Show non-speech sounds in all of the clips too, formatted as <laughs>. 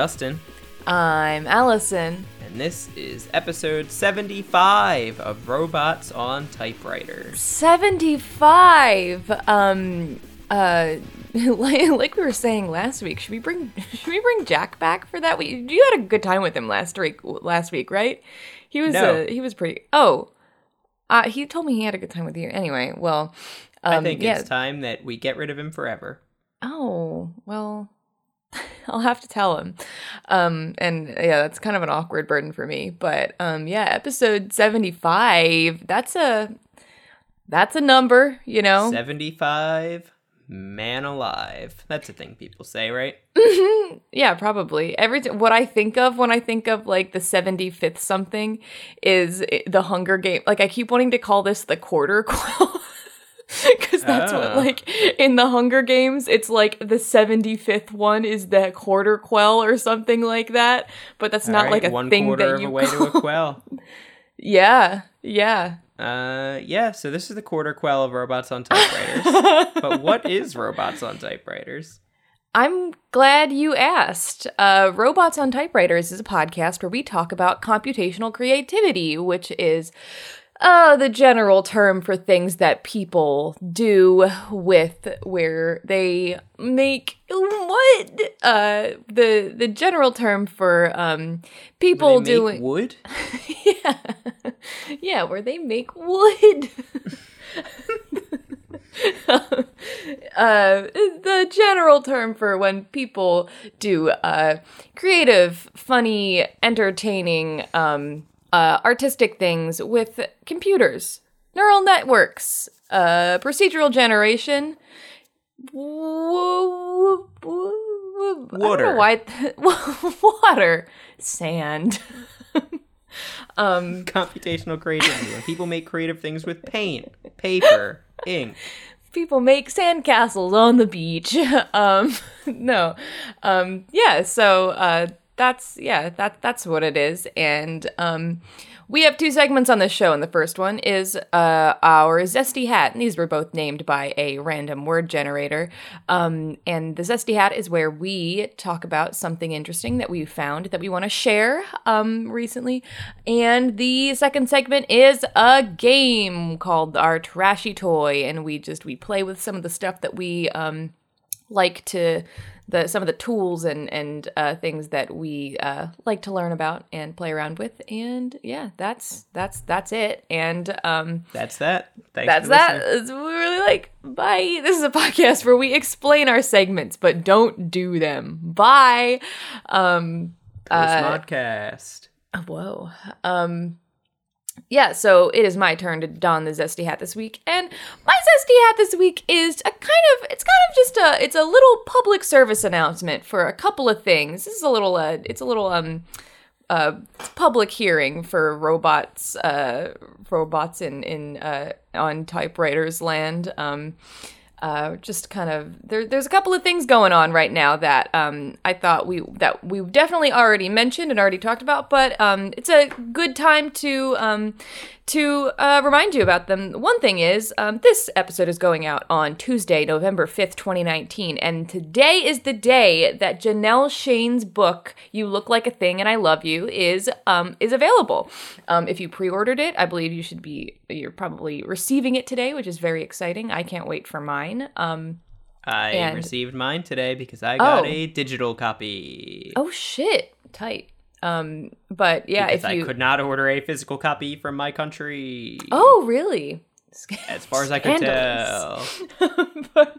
Justin, I'm Allison. and this is episode 75 of Robots on Typewriters. 75. Um uh <laughs> like, we were saying last week, should we bring <laughs> should we bring Jack back for that? We you had a good time with him last week last week, right? He was No. uh, he was pretty Oh. Uh, he told me he had a good time with you. Anyway, well, um, I think yeah. it's time that we get rid of him forever. Oh, well, <laughs> I'll have to tell him. Um, and yeah, that's kind of an awkward burden for me. But um, yeah, episode 75, that's a that's a number, you know. 75, man alive. That's a thing people say, right? Yeah, probably. Every t- what I think of when I think of like the 75th something is i- the Hunger Game. Like I keep wanting to call this the quarter. <laughs> <laughs> Cuz that's what Ah. like in the Hunger Games it's like the 75th one is the quarter quell or something like that, but that's not All like a one thing quarter that of you a <laughs> way to a quell. <laughs> Yeah. Yeah. Uh, yeah, so this is the quarter quell of Robots on Typewriters. but what is Robots on Typewriters? I'm glad you asked. Uh, Robots on Typewriters is a podcast where we talk about computational creativity, which is uh, the general term for things that people do with where they make what uh the the general term for um people Do they make doing wood? <laughs> yeah. Yeah where they make wood. <laughs> Uh, the general term for when people do uh, creative, funny, entertaining, um, uh, artistic things with computers, neural networks, uh, procedural generation. Water. why <laughs> water, sand. <laughs> um, Computational creativity. People make creative things with paint, paper, ink. people make sandcastles on the beach. <laughs> um, no, um, yeah. So uh, that's yeah, that that's what it is. And um, we have two segments on this show, and the first one is uh, our zesty hat. And these were both named by a random word generator. Um, and the zesty hat is where we talk about something interesting that we found that we want to share um, recently. And the second segment is a game called our trashy toy, and we just we play with some of the stuff that we um, like to the some of the tools and and uh, things that we uh, like to learn about and play around with. And yeah, that's that's that's it. And um, That's that. Thanks that's for that. listening. It's really like bye. This is a <laughs> podcast where we explain our segments, but don't do them. Bye. Um, Postmodcast. Whoa. Um yeah, so it is my turn to don the zesty hat this week. And my zesty hat this week is a kind of it's kind of just a it's a little public service announcement for a couple of things. This is a little uh it's a little um uh public hearing for robots uh robots in in uh on typewriters land. Um uh, just kind of there, there's a couple of things going on right now that um, I thought we that we definitely already mentioned and already talked about, but um, it's a good time to um, to uh, remind you about them. One thing is um, this episode is going out on Tuesday, November fifth, twenty nineteen, and today is the day that Janelle Shane's book "You Look Like a Thing and I Love You" is um, is available. Um, if you pre-ordered it, I believe you should be you're probably receiving it today, which is very exciting. I can't wait for mine. Um, I and- received mine today because I got Oh. a digital copy. oh shit, tight. Um, but yeah, because if you I could not order a physical copy from my country. oh really, As far as I could Scandalous. tell. <laughs> But,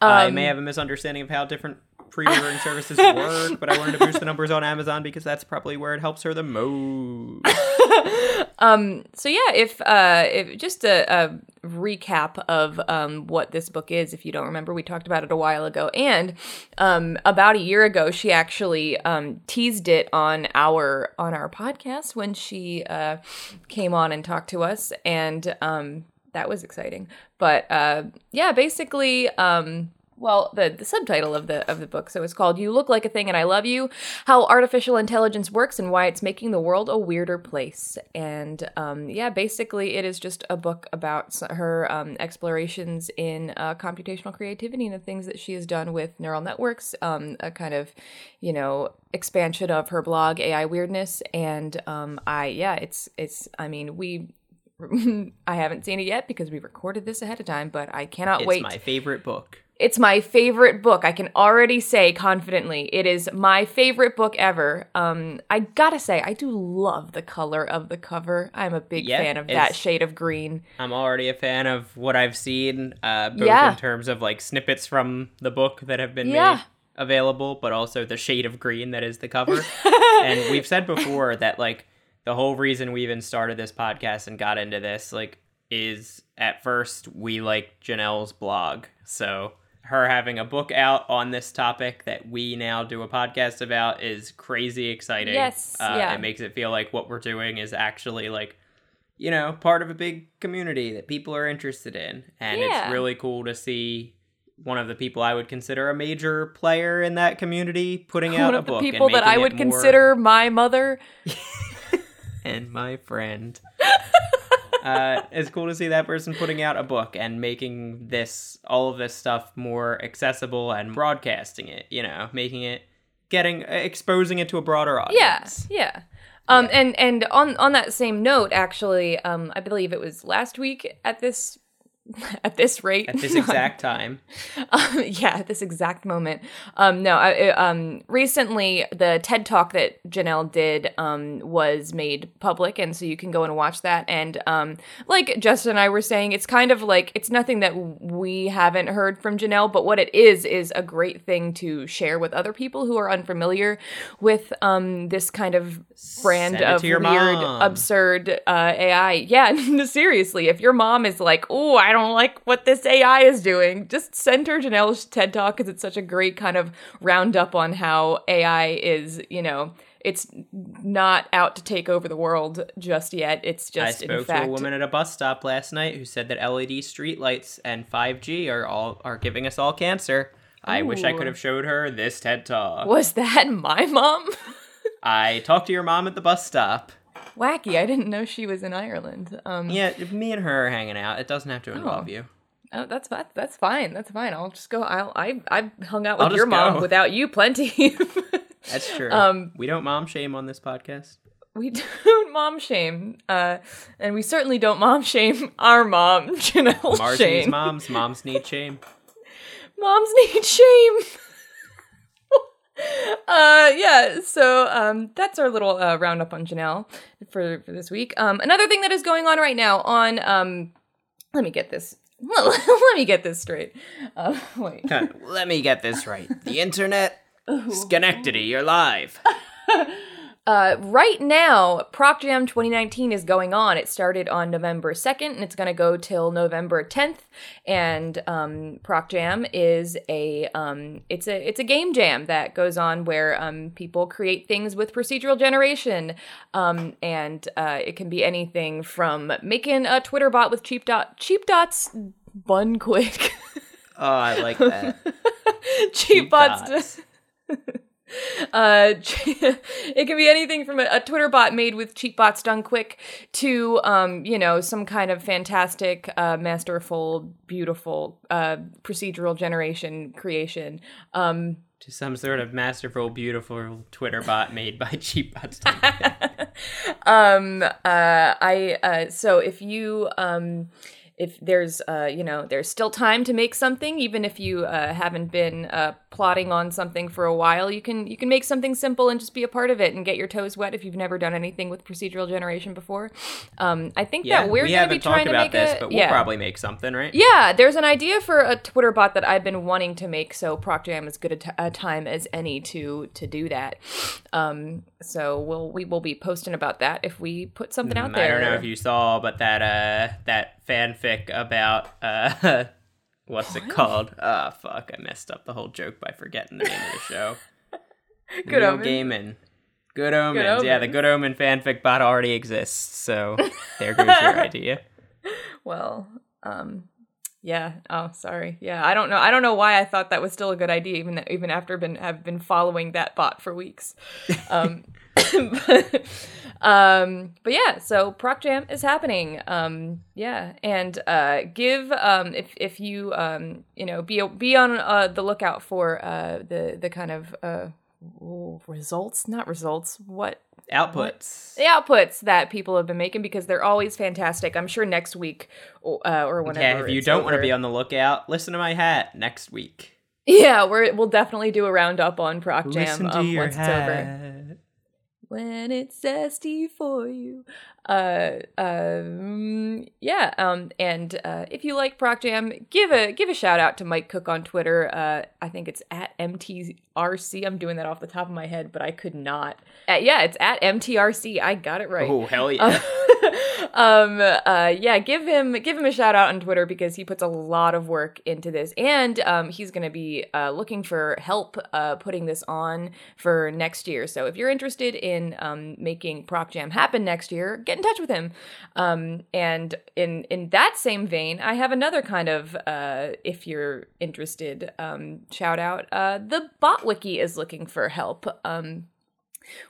I um, may have a misunderstanding of how different pre-ordering services work, but I wanted to boost the numbers on Amazon because that's probably where it helps her the most. <laughs> Um, so yeah, if uh, if just a, a recap of um, what this book is, if you don't remember, we talked about it a while ago, and um, about a year ago, she actually um, teased it on our on our podcast when she uh, came on and talked to us, and um, that was exciting. But uh, yeah, basically. Um, well the, the subtitle of the of the book. So it's called you look like a thing and i love you how artificial intelligence works and why it's making the world a weirder place. And um, yeah basically it is just a book about her um, explorations in uh, computational creativity and the things that she has done with neural networks um, a kind of you know expansion of her blog ai weirdness. And um, i yeah it's it's i mean we <laughs> I haven't seen it yet because we recorded this ahead of time, but I cannot It's wait. It's my favorite book. It's my favorite book. I can already say confidently it is my favorite book ever. Um, I gotta say, I do love the color of the cover. I'm a big Yeah, fan of that shade of green. I'm already a fan of what I've seen, uh, both Yeah. in terms of like snippets from the book that have been Yeah. made available, but also the shade of green that is the cover. <laughs> and we've said before that like the whole reason we even started this podcast and got into this like is at first we like Janelle's blog. So her having a book out on this topic that we now do a podcast about is crazy exciting. Yes, uh, yeah. It makes it feel like what we're doing is actually like you know, part of a big community that people are interested in. And Yeah. it's really cool to see one of the people I would consider a major player in that community putting out One a the book. and people that I would more- consider my mother. <laughs> and my friend. <laughs> uh, it's cool to see that person putting out a book and making this all of this stuff more accessible and broadcasting it. You know, making it, getting, exposing it to a broader Yeah, audience. yeah. Um, and and on on that same note, actually, um, I believe it was last week at this <laughs> at this rate At this <laughs> exact time, <laughs> um, yeah, at this exact moment. Um, no, I, um, recently the TED talk that Janelle did um, was made public, and so you can go and watch that. And um, like Justin and I were saying, it's kind of like it's nothing that we haven't heard from Janelle, but what it is is a great thing to share with other people who are unfamiliar with um, this kind of brand of weird, mom. absurd uh, AI. Yeah, seriously, if your mom is like, "Oh, I don't like what this AI is doing," just send her Janelle's TED Talk because it's such a great kind of roundup on how AI is. You know, it's not out to take over the world just yet. It's just in spoke to a woman at a bus stop last night who said that LED streetlights and 5G are all are giving us all cancer. I wish I could have showed her this TED talk. Was that my mom? <laughs> I talked to your mom at the bus stop. Wacky! I didn't know she was in Ireland. Um, Yeah, me and her are hanging out. It doesn't have to involve Oh. you. Oh, that's fine. That's fine. That's fine. I'll just go. I'll. I. I've hung out I'll with your mom go. without you plenty. <laughs> That's true. Um, we don't mom shame on this podcast. we <laughs> don't mom shame, uh, and we certainly don't mom shame our mom, <laughs> Janelle Shame. moms. Moms need shame. Moms need shame. Uh, yeah. So um, that's our little uh, roundup on Janelle for for this week. Um, another thing that is going on right now on um, let me get this. <laughs> Let me get this straight. Uh, <laughs> wait. Let me get this right. The internet. Schenectady, you're live. Uh, right now, Proc Jam 2019 is going on. It started on November 2nd, and it's going to go till November 10th. And um, Proc Jam is a um, it's a it's a game jam that goes on where um, people create things with procedural generation, um, and uh, it can be anything from making a Twitter bot with cheap dot cheap dots bun quick. Oh, I like that. <laughs> cheap, Cheap bots. <laughs> <laughs> uh, <laughs> it can be anything from a, a Twitter bot made with cheap bots done quick to, um, you know, some kind of fantastic, uh, masterful, beautiful uh, procedural generation creation. Um, to some sort of masterful, beautiful Twitter bot made by <laughs> cheap bots. um, uh, I uh, so if you um, if there's uh, you know there's still time to make something even if you uh, haven't been uh, plotting on something for a while you can you can make something simple and just be a part of it and get your toes wet if you've never done anything with procedural generation before um, i think Yeah, that we're we going to be trying to about make this, a but we'll yeah probably make something, right? yeah, there's an idea for a Twitter bot that I've been wanting to make, so ProcJam is good a, t- a time as any to to do that. Um, so we'll we will be posting about that if we put something out there. I don't know if you saw, but that uh that fanfic about uh <laughs> what's it called? Ah, fuck! I messed up the whole joke by forgetting the name of the show. <laughs> Good Neil Omens. Gaiman. Good Omens. Yeah, the Good Omen fanfic bot already exists, so <laughs> there goes your idea. Well, um, Yeah. Oh, sorry. Yeah, I don't know. I don't know why I thought that was still a good idea, even even after been have been following that bot for weeks. <laughs> Um, but, <coughs> um, but yeah, so Proc Jam is happening. Um, yeah, and uh, give um, if if you um, you know be be on uh, the lookout for uh, the the kind of uh, results, not results. What Outputs. the outputs that people have been making because they're always fantastic. I'm sure next week or, uh, or whenever. Yeah, if you don't want to be on the lookout, listen to my hat next week. <laughs> yeah, we're we'll definitely do a roundup on Proc Jam um, once it's over. When it's zesty for you. Uh, um, yeah. Um, and uh, if you like Proc Jam, give a give a shout out to Mike Cook on Twitter. Uh, I think it's at MTRC. I'm doing that off the top of my head, but I could not. Uh, yeah, it's at MTRC. I got it right. Oh hell yeah! <laughs> <laughs> um uh yeah give him give him a shout out on twitter because he puts a lot of work into this. And um he's gonna be uh looking for help uh putting this on for next year. So if you're interested in um making proc jam happen next year get in touch with him. Um and in in that same vein i have another kind of uh if you're interested um shout out uh the bot wiki is looking for help. Um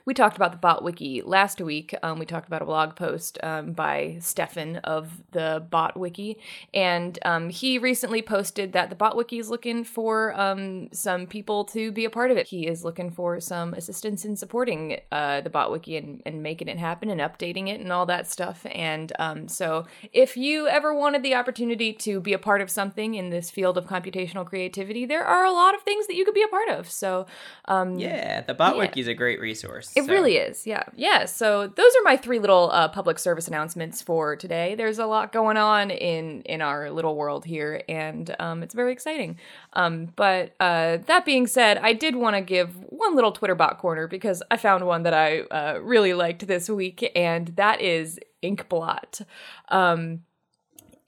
we talked about the Bot Wiki last week. Um, we talked about a blog post um, by Stefan of the Bot Wiki, and um, he recently posted that the Bot Wiki is looking for um, some people to be a part of it. He is looking for some assistance in supporting uh, the Bot Wiki and, and making it happen and updating it and all that stuff. And um, so, if you ever wanted the opportunity to be a part of something in this field of computational creativity, there are a lot of things that you could be a part of. So, um, yeah, the bot Yeah. wiki is a great resource. It so- really is, yeah. Yeah, so those are my three little uh, public service announcements for today. There's a lot going on in in our little world here, and um, it's very exciting. Um, but uh, that being said, I did want to give one little Twitter bot corner because I found one that I uh, really liked this week, and that is Inkblot. Um,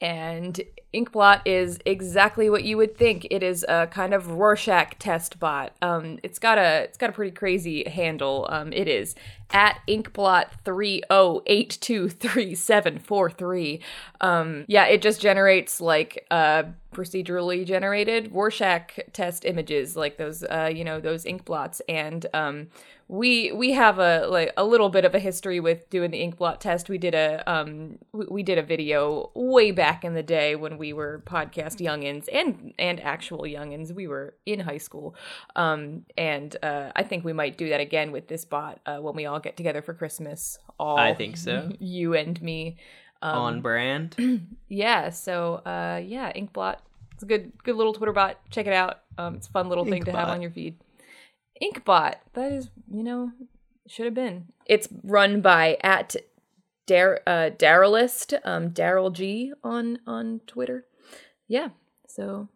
and Inkblot is exactly what you would think. It is a kind of Rorschach test bot. Um, it's got a it's got a pretty crazy handle. Um, it is at Inkblot three oh eight two three seven four three. Um, yeah, it just generates like uh procedurally generated Rorschach test images, like those uh you know those ink blots, and um we we have a like a little bit of a history with doing the ink blot test. We did a um we, we did a video way back in the day when we were podcast youngins and and actual youngins. We were in high school, um and uh, I think we might do that again with this bot uh, when we all get together for Christmas. All I think so. <laughs> You and me. Um, on brand. <clears throat> yeah. So uh, yeah, ink blot It's a good good little Twitter bot. Check it out. Um, it's a fun little thing to have on your feed. Inkbot. That is, you know, should have been. It's run by at Dar uh, Darylist, um, Daryl G on on Twitter. Yeah. So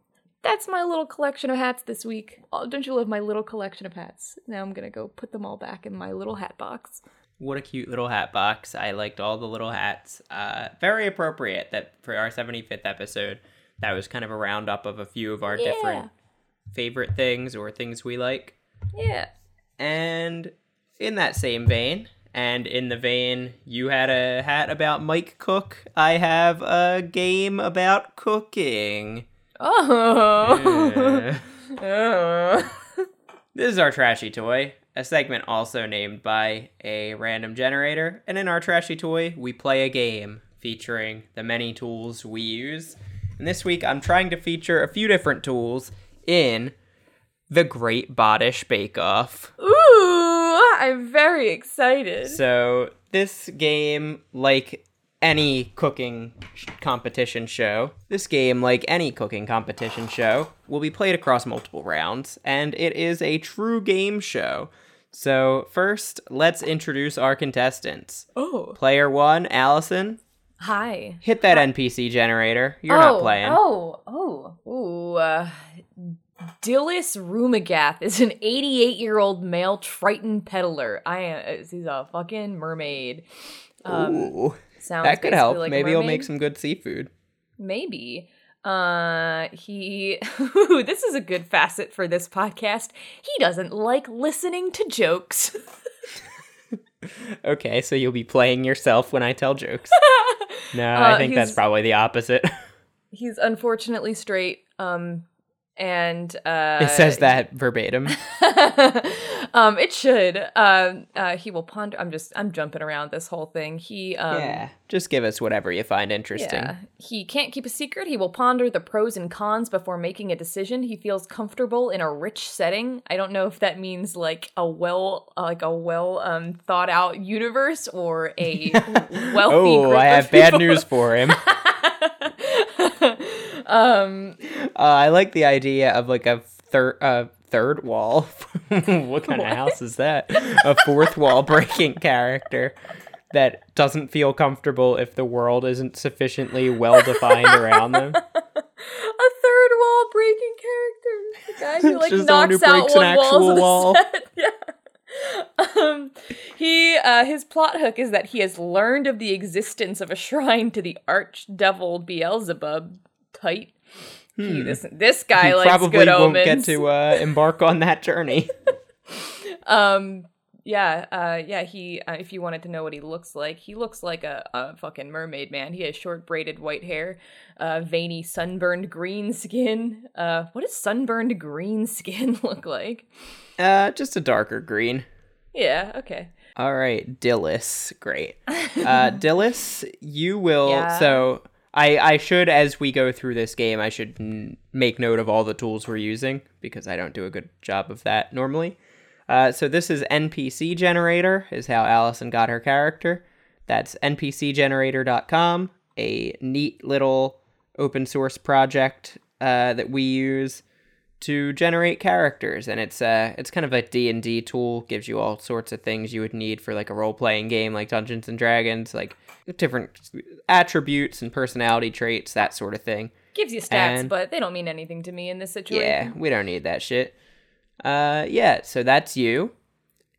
that's my little collection of hats this week. Oh, don't you love my little collection of hats? Now I'm gonna go put them all back in my little hat box. What a cute little hat box. I liked all the little hats. Uh, very appropriate that for our 75th episode, that was kind of a roundup of a few of our Yeah. different favorite things or things we like. Yeah. And in that same vein, and in the vein you had a hat about Mike Cook, I have a game about cooking. Oh. Uh, oh. <laughs> this is our trashy toy, a segment also named by a random generator. And in our trashy toy, we play a game featuring the many tools we use. And this week, I'm trying to feature a few different tools in the Great Bodish Bake Off. Ooh, I'm very excited. So, this game, like any cooking sh- competition show, this game, like any cooking competition show, will be played across multiple rounds, and it is a true game show. So, first, let's introduce our contestants. Oh. Player one, Allison, Hi. hit that NPC generator. You're oh, not playing. Oh, oh, ooh. Uh, Dillis Rumagath is an 88 year old male Triton peddler. I am. He's a fucking mermaid. Um, Ooh, sounds that could help. like Maybe he'll make some good seafood. Maybe. Uh, he. <laughs> Ooh, this is a good facet for this podcast. He doesn't like listening to jokes. <laughs> Okay, so you'll be playing yourself when I tell jokes. <laughs> No, Uh, I think that's probably the opposite. he's unfortunately straight. Um, and uh, it says that verbatim. <laughs> um, it should. Um, uh, he will ponder. I'm just. I'm jumping around this whole thing. He. Um, yeah, just give us whatever you find interesting. Yeah. He can't keep a secret. He will ponder the pros and cons before making a decision. He feels comfortable in a rich setting. I don't know if that means like a well, like a well um, thought out universe or a <laughs> wealthy. oh, I have bad news for him. <laughs> um, uh, I like the idea of like a third uh, third wall. <laughs> what kind of house is that? A fourth wall <laughs> breaking character that doesn't feel comfortable if the world isn't sufficiently well defined around them. <laughs> A third wall breaking character, the guy who like knocks who out one wall of actual the wall. set. Yeah. Um, he uh, his plot hook is that he has learned of the existence of a shrine to the archdevil Beelzebub. Tight. He, this this guy He likes Hmm. probably good won't omens. get to uh, embark on that journey. <laughs> Um, yeah, uh, yeah. He, uh, if you wanted to know what he looks like, he looks like a, a fucking mermaid man. He has short braided white hair, uh, veiny sunburned green skin. Uh, what does sunburned green <laughs> skin <laughs> look like? Uh, just a darker green. Yeah, okay. All right, Dillis. Great. Uh, Dillis, you will. Yeah. So I, I should, as we go through this game, I should n- make note of all the tools we're using because I don't do a good job of that normally. Uh, so this is NPC Generator, is how Allison got her character. That's npcgenerator.com, a neat little open source project uh, that we use to generate characters and it's uh it's kind of a D&D tool gives you all sorts of things you would need for like a role-playing game like Dungeons and Dragons like different attributes and personality traits that sort of thing Gives you stats, And- but they don't mean anything to me in this situation. yeah we don't need that shit uh yeah so that's you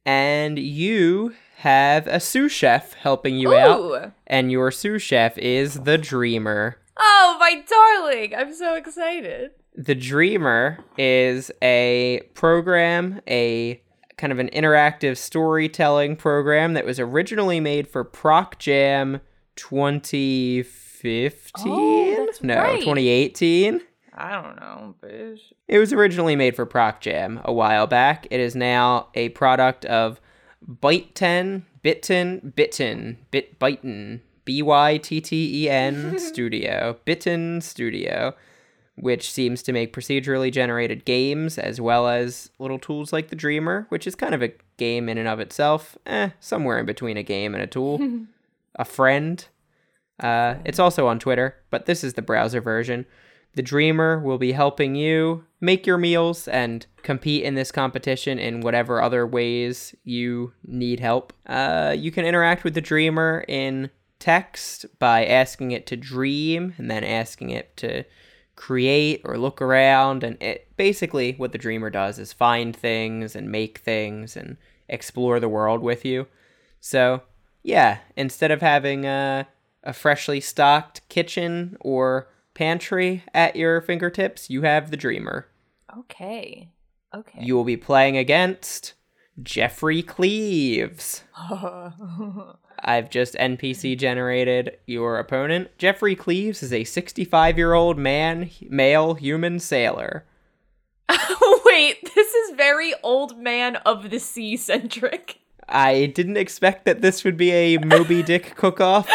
and you have a sous chef helping you out and your sous chef is the dreamer Oh, my darling! I'm so excited. The Dreamer is a program, a kind of an interactive storytelling program that was originally made for Proc Jam 2015? Oh, no, right. 2018. I don't know, bitch. It was originally made for Proc Jam a while back. It is now a product of Bytten, Bitten, Bitten, Bit Byten, B Y T T E N <laughs> Studio, Bitten Studio, which seems to make procedurally generated games as well as little tools like the Dreamer, which is kind of a game in and of itself. Eh, somewhere in between a game and a tool. <laughs> a friend. Uh, it's also on Twitter, but this is the browser version. The Dreamer will be helping you make your meals and compete in this competition in whatever other ways you need help. Uh, you can interact with the Dreamer in text by asking it to dream and then asking it to create or look around. And it basically, what the Dreamer does is find things and make things and explore the world with you. So, yeah, instead of having a, a freshly stocked kitchen or pantry at your fingertips, you have the Dreamer. Okay. Okay. You will be playing against Jeffrey Cleaves. <laughs> I've just NPC generated your opponent. Jeffrey Cleaves is a 65 year old man, male human sailor. <laughs> Wait, this is very old man of the sea centric. I didn't expect that this would be a Moby <laughs> Dick cook off.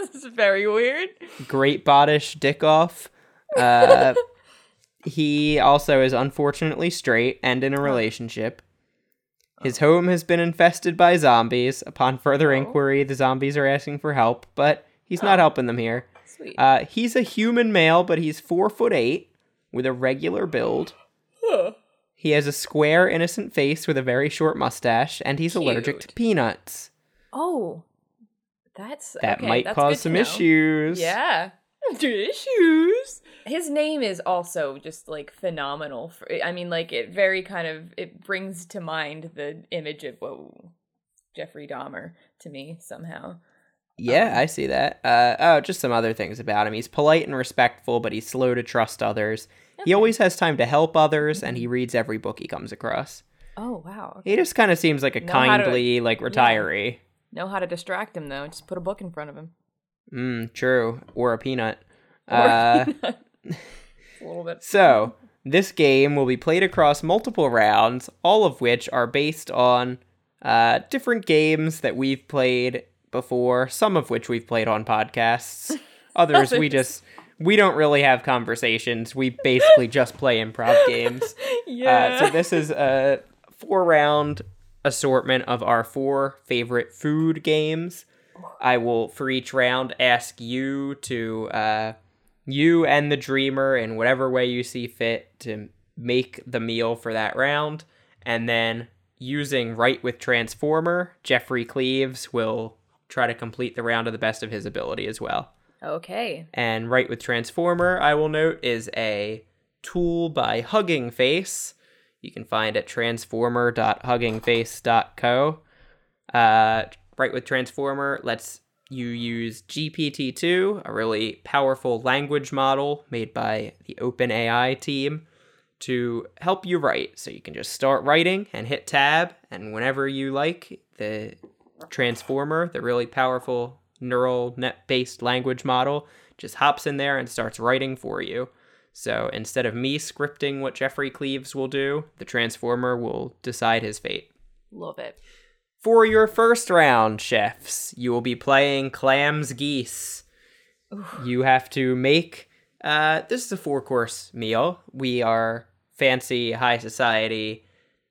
this is very weird. Great bodish dick off. Uh, he also is unfortunately straight and in a relationship. His home has been infested by zombies. Upon further inquiry, the zombies are asking for help, but he's not helping them here. Sweet. Uh, he's a human male, but he's four foot eight with a regular build. He has a square, innocent face with a very short mustache, and he's allergic to peanuts. oh, that's That okay, might that's cause good to some know. issues. Yeah. Issues. His name is also just like phenomenal. For, I mean, like it very kind of it brings to mind the image of whoa, Jeffrey Dahmer to me somehow. Yeah, I see that. Uh, oh, just some other things about him. He's polite and respectful, but he's slow to trust others. He always has time to help others, and he reads every book he comes across. Oh wow. He just kind of seems like a Know how to- kindly, like retiree. Know how to distract him though. Just put a book in front of him. Mm, true. Or a peanut. <laughs> Uh, <laughs> a little bit. so, this game will be played across multiple rounds, all of which are based on uh, different games that we've played before, some of which we've played on podcasts. <laughs> Others, we just. We don't really have conversations. We basically just play improv games. Yeah. Uh, so this is a four round assortment of our four favorite food games. I will for each round ask you to uh, you and the dreamer in whatever way you see fit to make the meal for that round, and then using Write With transformer, Jeffrey Cleaves will try to complete the round to the best of his ability as well. okay. And Write With Transformer, I will note, is a tool by Hugging Face. You can find at transformer.huggingface.co. Uh, Write With Transformer lets you use GPT-2, a really powerful language model made by the OpenAI team, to help you write. So you can just start writing and hit tab, and whenever you like, the Transformer, the really powerful neural net based language model, just hops in there and starts writing for you. So instead of me scripting what Jeffrey Cleaves will do, the Transformer will decide his fate. Love it. For your first round, chefs, you will be playing Clams Geese. You have to make. Uh, this is a four course meal. We are fancy, high society,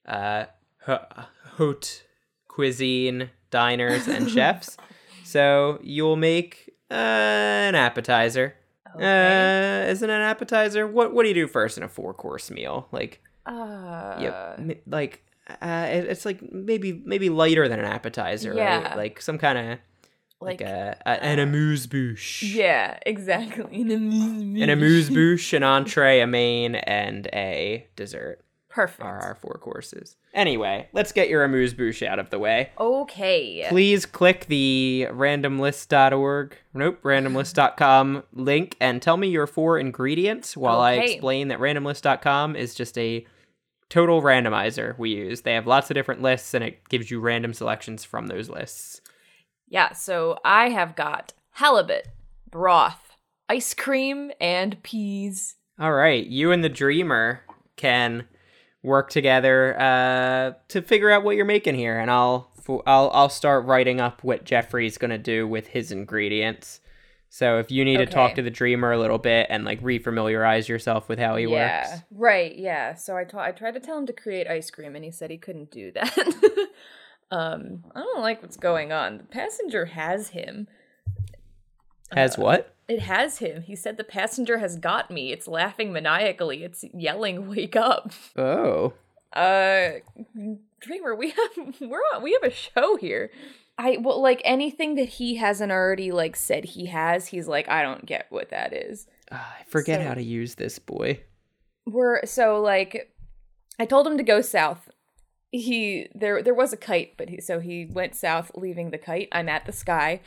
uh, ha- haute cuisine diners and <laughs> chefs. So you'll make uh, an appetizer. Okay. Uh, isn't an appetizer? What What do you do first in a four course meal? Like, Uh, Yep. Like uh, it- it's like maybe maybe lighter than an appetizer, Yeah. right? Like some kind of like, like, a, a an amuse bouche. yeah, exactly. An amuse bouche. <laughs> An amuse bouche, an entree, a main, and a dessert Perfect. are our four courses. Anyway, let's get your amuse bouche out of the way. Okay. Please click the randomlist.org, nope, randomlist.com link and tell me your four ingredients while I explain that randomlist.com is just a total randomizer we use. They have lots of different lists and it gives you random selections from those lists. Yeah, so I have got halibut, broth, ice cream, and peas. All right, you and the dreamer can work together uh, to figure out what you're making here, and I'll I'll I'll start writing up what Jeffrey's gonna do with his ingredients. So if you need to talk to the dreamer a little bit and like refamiliarize yourself with how he yeah, works. right. Yeah. So I ta- I tried to tell him to create ice cream, and he said he couldn't do that. <laughs> um, I don't like what's going on. The passenger has him. Has what? It has him. He said the passenger has got me. It's laughing maniacally. It's yelling, "Wake up!" Oh. Uh, Dreamer, we have <laughs> we're on, we have a show here. I well, like anything that he hasn't already like said he has. He's like, I don't get what that is. Ah, I forget So- how to use this boy. We're so like, I told him to go south. He there there was a kite, but he so he went south, leaving the kite. I'm at the sky.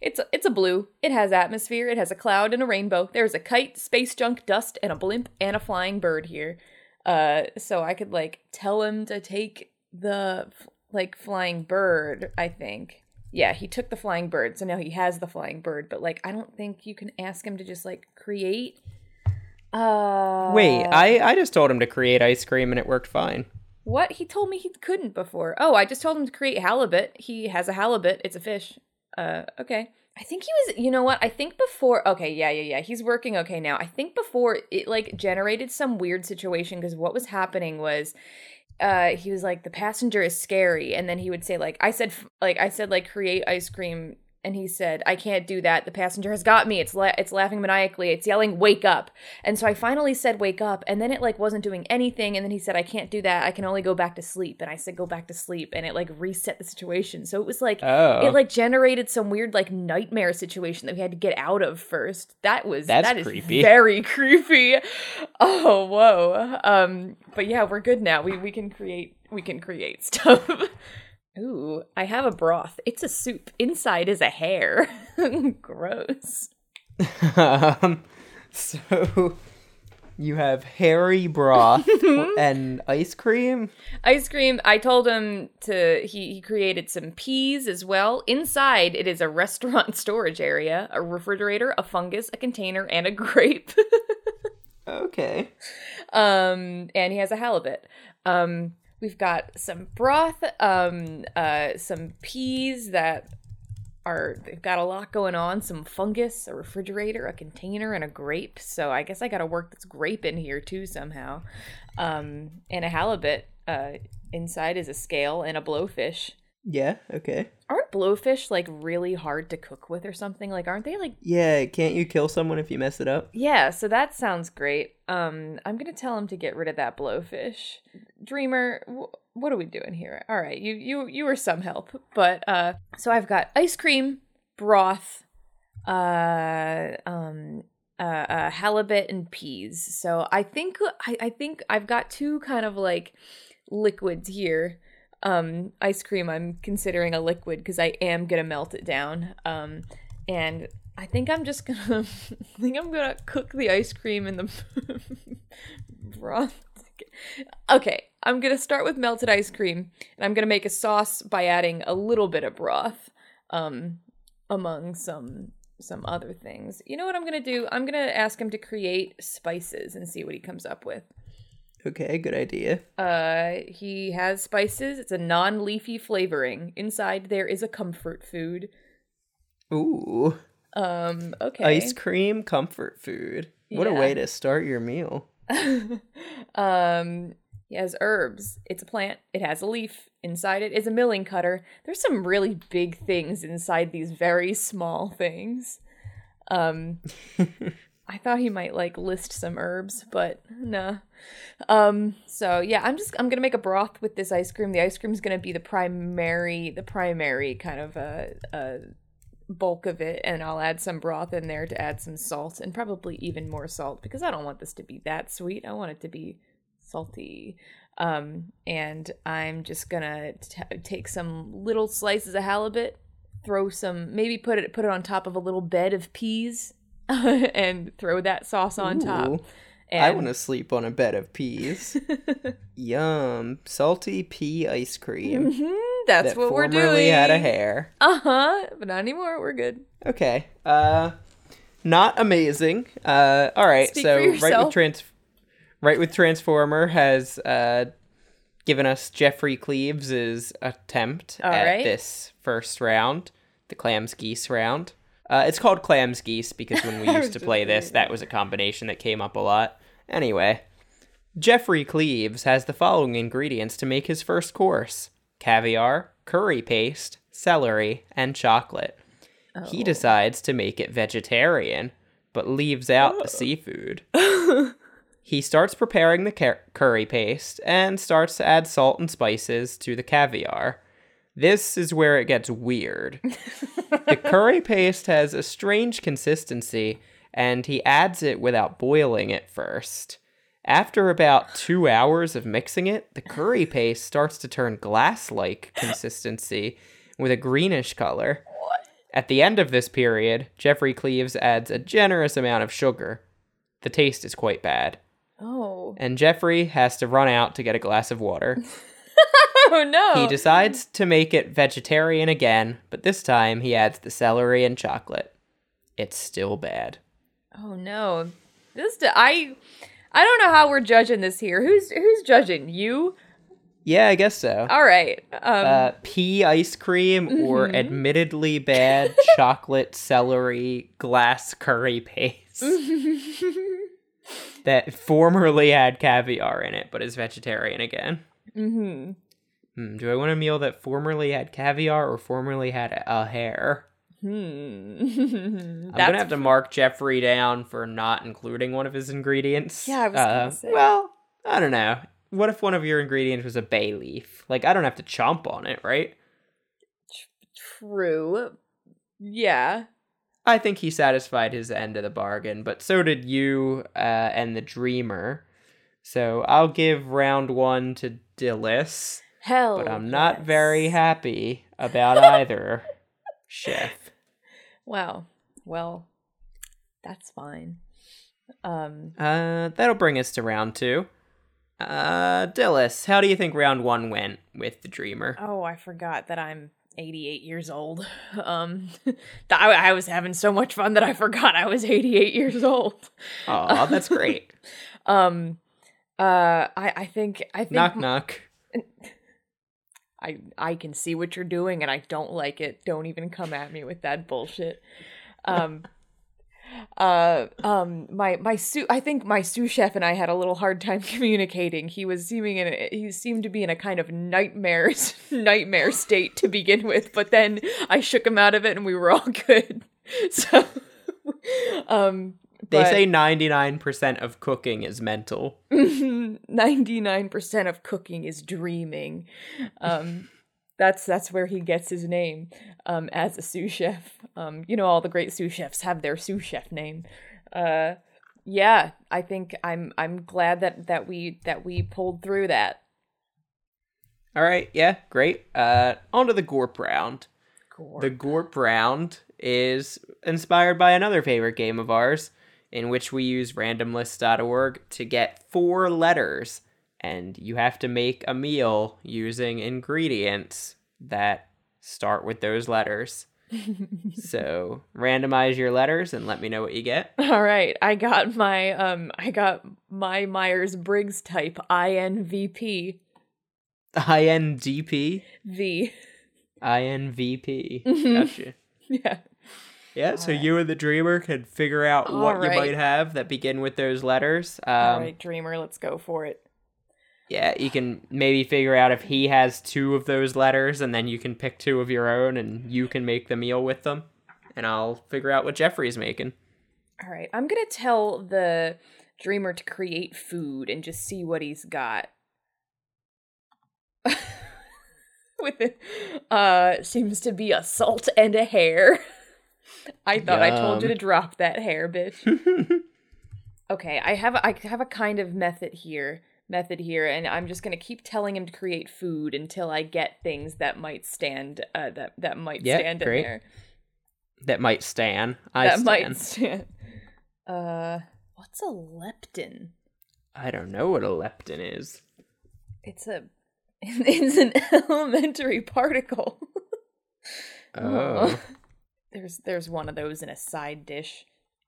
It's a, it's a blue. It has atmosphere. It has a cloud and a rainbow. There's a kite, space junk, dust, and a blimp and a flying bird here. Uh, so I could like tell him to take the like flying bird. I think. Yeah, he took the flying bird, so now he has the flying bird. But like, I don't think you can ask him to just like create. Uh, Wait, I I just told him to create ice cream and it worked fine. What? He told me he couldn't before. Oh, I just told him to create halibut. He has a halibut. It's a fish. Uh, okay. I think he was, you know what? I think before, okay, yeah, yeah, yeah. He's working okay now. I think before it like generated some weird situation because what was happening was uh he was like the passenger is scary. And then he would say like I said like I said like create ice cream and he said I can't do that. The passenger has got me. It's la- it's laughing maniacally. It's yelling wake up. And so I finally said wake up and then it like wasn't doing anything and then he said I can't do that. I can only go back to sleep. And I said go back to sleep and it like reset the situation. So it was like Oh. it like generated some weird like nightmare situation that we had to get out of first. That was That's that is creepy. very <laughs> creepy. Oh whoa. Um but yeah, we're good now. We we can create we can create <laughs> stuff. Ooh, I have a broth. It's a soup. Inside is a hair. <laughs> Gross. <laughs> um, so You have hairy broth <laughs> and ice cream. Ice cream. I told him to. He he created some peas as well. Inside, it is a restaurant storage area, a refrigerator, a fungus, a container, and a grape. Okay. um, and he has a halibut. Um, we've got some broth. Um, uh, some peas that are they've got a lot going on. Some fungus, a refrigerator, a container, and a grape. So I guess I got to work this grape in here too somehow. Um, and a halibut. Uh, inside is a scale and a blowfish. Yeah, okay. Aren't blowfish like really hard to cook with or something? Like, aren't they like Yeah, can't you kill someone if you mess it up? Yeah, so that sounds great. Um, I'm gonna tell him to get rid of that blowfish. Dreamer, wh- what are we doing here? All right, you you you were some help, but uh, so I've got ice cream, broth, uh, um, uh, uh, halibut and peas. So I think I, I think I've got two kind of like liquids here. Um, ice cream I'm considering a liquid because I am gonna melt it down. Um, and I think I'm just gonna <laughs> I think I'm gonna cook the ice cream in the <laughs> broth. Okay, I'm gonna start with melted ice cream, and I'm gonna make a sauce by adding a little bit of broth, um, among some some other things. You know what I'm gonna do? I'm gonna ask him to create spices and see what he comes up with. Okay, good idea. Uh, he has spices. It's a non-leafy flavoring. Inside there is a comfort food. Ooh. Um, okay. Ice cream comfort food. What a way to start your meal. <laughs> um, he has herbs. It's a plant. It has a leaf. Inside it is a milling cutter. There's some really big things inside these very small things. Um, <laughs> I thought he might like list some herbs, but nah. Um, so yeah, I'm just I'm gonna make a broth with this ice cream. The ice cream is gonna be the primary, the primary kind of uh, uh bulk of it, and I'll add some broth in there to add some salt and probably even more salt because I don't want this to be that sweet. I want it to be salty. Um, and I'm just gonna t- take some little slices of halibut, throw some, maybe put it put it on top of a little bed of peas, <laughs> and throw that sauce on top. And I want to sleep on a bed of peas. <laughs> Yum. Salty pea ice cream. Mhm, that's that what we're formerly doing. had a hair. Uh huh. But not anymore. We're good. Okay. Uh not amazing. Uh all right. Speak so Write With trans Write With Transformer has uh given us Jeffrey Cleaves' attempt All at right. this first round, the clams geese round. Uh, it's called clams geese because when we <laughs> used to play this, that was a combination that came up a lot. Anyway, Jeffrey Cleaves has the following ingredients to make his first course caviar, curry paste, celery, and chocolate. He Oh. decides to make it vegetarian, but leaves out the seafood. he starts preparing the cur- curry paste and starts to add salt and spices to the caviar. This is where it gets weird. the curry <laughs> paste has a strange consistency, and he adds it without boiling it first. After about two hours of mixing it, the curry paste starts to turn glass like consistency with a greenish color. At the end of this period, Jeffrey Cleaves adds a generous amount of sugar. The taste is quite bad, Oh. and Jeffrey has to run out to get a glass of water. <laughs> <laughs> Oh no. He decides to make it vegetarian again, but this time he adds the celery and chocolate. It's still bad. Oh no. This I I don't know how we're judging this here. Who's who's judging? You? Yeah, I guess so. All right. Um Uh, pea ice cream or Mhm. admittedly bad <laughs> chocolate celery glass curry paste <laughs> that formerly had caviar in it but is vegetarian again. mhm. Hmm, do I want a meal that formerly had caviar or formerly had a, hair? Hmm. <laughs> I'm gonna have to mark Jeffrey down for not including one of his ingredients. Yeah, I was gonna say. Well, I don't know. What if one of your ingredients was a bay leaf? Like, I don't have to chomp on it, right? true. Yeah. I think he satisfied his end of the bargain, but so did you uh, and the dreamer. So I'll give round one to Dillis, Hell. but I'm not yes. very happy about <laughs> either chef. Wow. Well, that's fine. Um, Uh, that'll bring us to round two. Uh, Dillis, how do you think round one went with the Dreamer? oh, I forgot that I'm 88 years old. <laughs> Um, <laughs> I, I was having so much fun that I forgot I was 88 years old. Oh, that's great. Um, uh, I I think I think knock knock. I I can see what you're doing and I don't like it. Don't even come at me with that bullshit. Um <laughs> uh um my my sous I think my sous chef and I had a little hard time <laughs> communicating. He was seeming in a, he seemed to be in a kind of nightmare <laughs> nightmare state to begin with, but then I shook him out of it and we were all good. So um They but- say 99% of cooking is mental. <laughs> 99% of cooking is dreaming. Um, that's that's where he gets his name um, as a sous chef. Um, you know, all the great sous chefs have their sous chef name. Uh, yeah, I think I'm I'm glad that that we that we pulled through that. All right, yeah, great. Uh, on to the Gorp round. Gore. The Gorp round is inspired by another favorite game of ours, in which we use randomlist.org to get four letters, and you have to make a meal using ingredients that start with those letters. <laughs> so randomize your letters and let me know what you get. All right, I got my um I got my Myers Briggs type INVP INDP, V. INVP. Mhm. Gotcha. <laughs> Yeah. Yeah, so Alright. you and the dreamer can figure out what you might have that begin with those letters. Um, All right, dreamer, let's go for it. Yeah, you can maybe figure out if he has two of those letters, and then you can pick two of your own, and you can make the meal with them. And I'll figure out what Jeffrey's making. All right, I'm gonna tell the dreamer to create food and just see what he's got. <laughs> With it, uh, seems to be a salt and a hair. <laughs> <laughs> I thought I told you to drop that hair, bitch. <laughs> Okay, I have a, I have a kind of method here, method here, and I'm just gonna keep telling him to create food until I get things that might stand, uh, that that might Yeah, stand great. in there. that might stan. I that stan. might stand. <laughs> Uh, what's a leptin? I don't know what a leptin is. It's a it's an elementary particle. Oh, There's there's one of those in a side dish.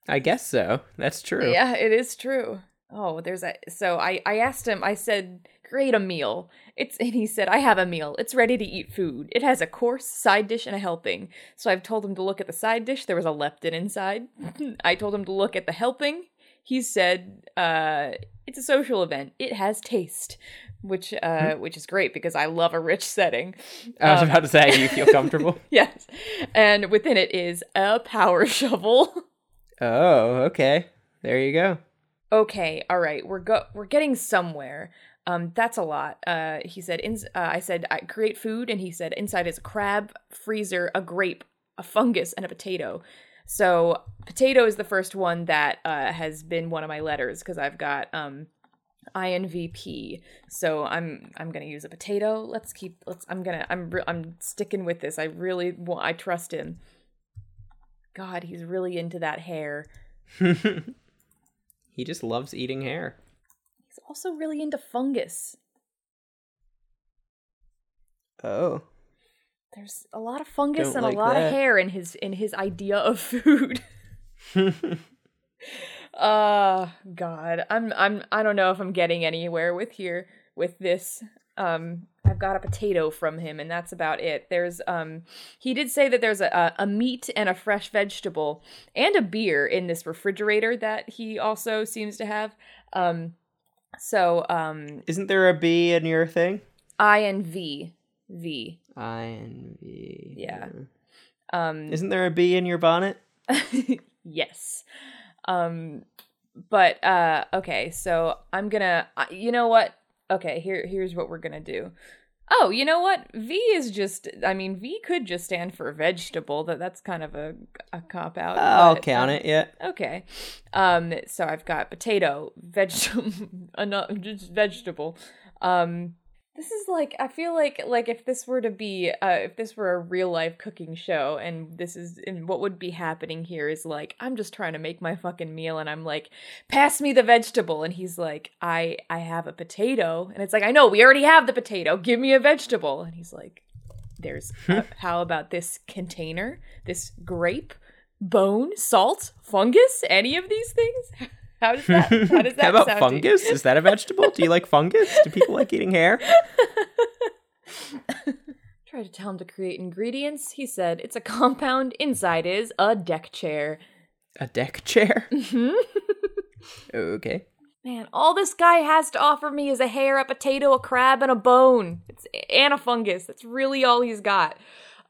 I guess so. That's true. Yeah, it is true. Oh, there's a so I I asked him. I said, "Create a meal." It's and he said, "I have a meal. It's ready to eat food. It has a course, side dish, and a helping." So I've told him to look at the side dish. There was a leptin inside. <laughs> I told him to look at the helping. He said, uh, "It's a social event. It has taste." Which uh, which is great because I love a rich setting. <laughs> I was Um, about to say, you feel <laughs> comfortable? Yes, and within it is a power <laughs> shovel. oh, okay. There you go. okay all right we're go we're getting somewhere um that's a lot uh he said in uh, i said I create food and he said inside is a crab freezer a grape a fungus and a potato so potato is the first one that uh has been one of my letters because i've got um invp so i'm i'm gonna use a potato let's keep let's i'm gonna i'm re- i'm sticking with this i really want i trust him god he's really into that hair <laughs> he just loves eating hair. he's also really into fungus Oh. There's a lot of fungus Don't and like a lot that. of hair in his in his idea of food. <laughs> <laughs> uh god. I'm I'm I don't know if I'm getting anywhere with here with this. Um I've got a potato from him and that's about it. There's um he did say that there's a a, a meat and a fresh vegetable and a beer in this refrigerator that he also seems to have. Um so um Isn't there a B in your thing? I and v v i and v Yeah. Um Isn't there a b in your bonnet? <laughs> yes. Um but uh okay, so I'm going to you know what? Okay, here here's what we're to do. Oh, you know what? V is just I mean, V could just stand for vegetable. That that's kind of a a cop out. I'll but, count uh, it. Yeah. Okay. Um so I've got potato, <laughs> vegetable, just vegetable. Um This is like I feel like like if this were to be uh if this were a real life cooking show and this is and what would be happening here is like I'm just trying to make my fucking meal and I'm like pass me the vegetable. And he's like I I have a potato. And it's like I know we already have the potato. Give me a vegetable. And he's like there's uh, <laughs> how about this container this grape bone salt fungus any of these things <laughs> how does that how does <laughs> that How about sound fungus? Is that a vegetable? Do you like fungus? Do people like eating hair? <laughs> Try to tell him to create ingredients. He said it's a compound. Inside is a deck chair. A deck chair? <laughs> Mhm. Okay. Man, all this guy has to offer me is a hair, a potato, a crab, and a bone. It's and a fungus. That's really all he's got.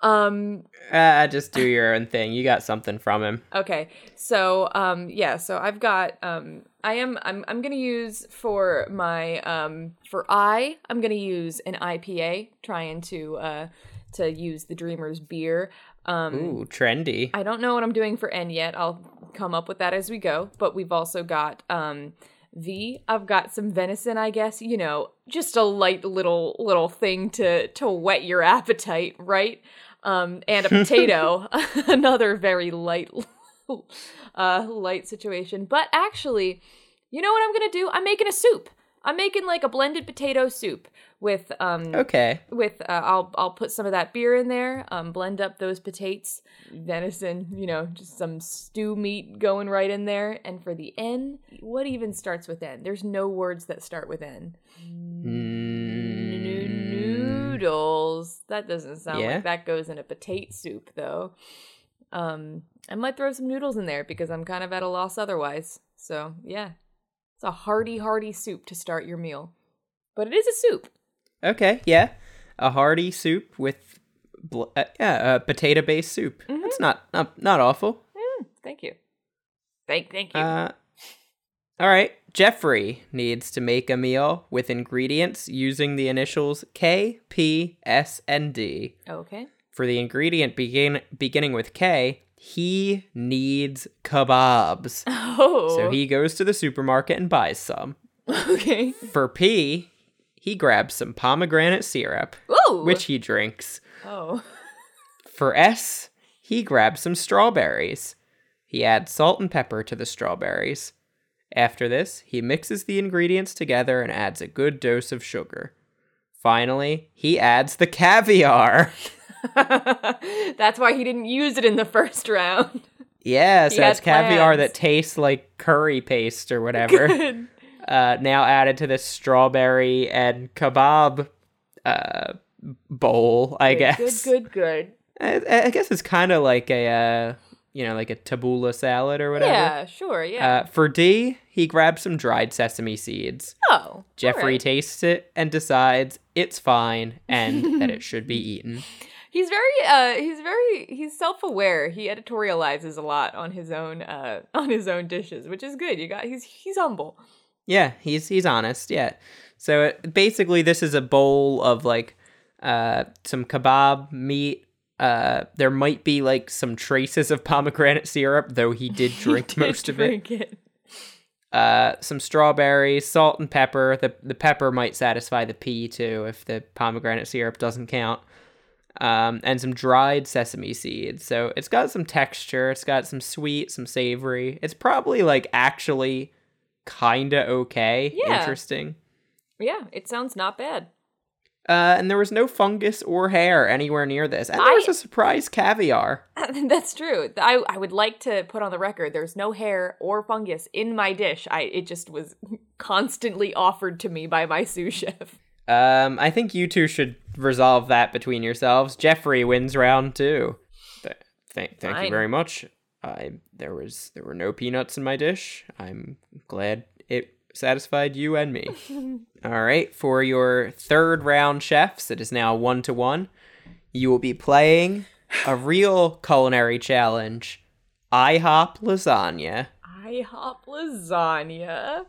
Um. Uh, just do your own thing. You got something from him. Okay. So um. Yeah. So I've got um. I am. I'm. I'm gonna use for my um. For I. I'm gonna use an IPA. Trying to uh. To use the Dreamer's beer. Um. Ooh, trendy. I don't know what I'm doing for N yet. I'll come up with that as we go. But we've also got um V. I've got some venison, I guess. You know, just a light little little thing to to whet your appetite, right? Um, and a <laughs> potato, <laughs> another very light, <laughs> uh, light situation. But actually, you know what I'm gonna do? I'm making a soup. I'm making like a blended potato soup with um Okay. with uh, I'll I'll put some of that beer in there, um, blend up those potatoes, venison, you know, just some stew meat going right in there. And for the N, what even starts with N? There's no words that start with N. Mm, Noodles. That doesn't sound Yeah. like that goes in a potato soup though. Um, I might throw some noodles in there because I'm kind of at a loss otherwise. So yeah, it's a hearty, hearty soup to start your meal, but it is a soup. Okay, yeah. A hearty soup with bl- uh, yeah, a potato-based soup. Mm-hmm. That's not not not awful. Mm, thank you. Thank, thank you. Uh, all right. Jeffrey needs to make a meal with ingredients using the initials K, P, S, and D. okay. For the ingredient begin beginning with K, he needs kebabs. <laughs> Oh. So he goes to the supermarket and buys some. okay. For P, he grabs some pomegranate syrup, Ooh. which he drinks. Oh. <laughs> For S, he grabs some strawberries. He adds salt and pepper to the strawberries. After this, he mixes the ingredients together and adds a good dose of sugar. Finally, he adds the caviar. <laughs> <laughs> That's why he didn't use it in the first round. <laughs> Yeah, so He it's caviar plans. that tastes like curry paste or whatever. Good. uh, now added to this strawberry and kebab uh, bowl, I guess. Good, good, good. I, I guess it's kind of like a, uh, you know, like a tabbouleh salad or whatever. Yeah, sure, yeah. Uh, for D, he grabs some dried sesame seeds. oh. Jeffrey alright. tastes it and decides it's fine and that it should be eaten. <laughs> He's very uh he's very he's self-aware. He editorializes a lot on his own uh <laughs> on his own dishes, which is good. You got he's he's humble. Yeah, he's he's honest. Yeah. So it, basically, this is a bowl of like uh, some kebab meat. Uh, there might be like some traces of pomegranate syrup, though he did <laughs> drink Did most of it. drink it. Uh, some strawberries, salt and pepper. The the pepper might satisfy the pea too if the pomegranate syrup doesn't count. Um, and some dried sesame seeds. So it's got some texture. It's got some sweet, some savory. It's probably like actually kinda okay. Yeah. Interesting. Yeah, it sounds not bad. Uh, and there was no fungus or hair anywhere near this. And there was a surprise caviar. <laughs> That's true. I I would like to put on the record there's no hair or fungus in my dish. I it just was <laughs> constantly offered to me by my sous chef. Um, I think you two should resolve that between yourselves. Jeffrey wins round two. Th- thank, thank you very much. I there was there were no peanuts in my dish. I'm glad it satisfied you and me. <laughs> All right, for your third round, chefs, it is now one to one. You will be playing a real culinary challenge: IHOP lasagna. IHOP lasagna.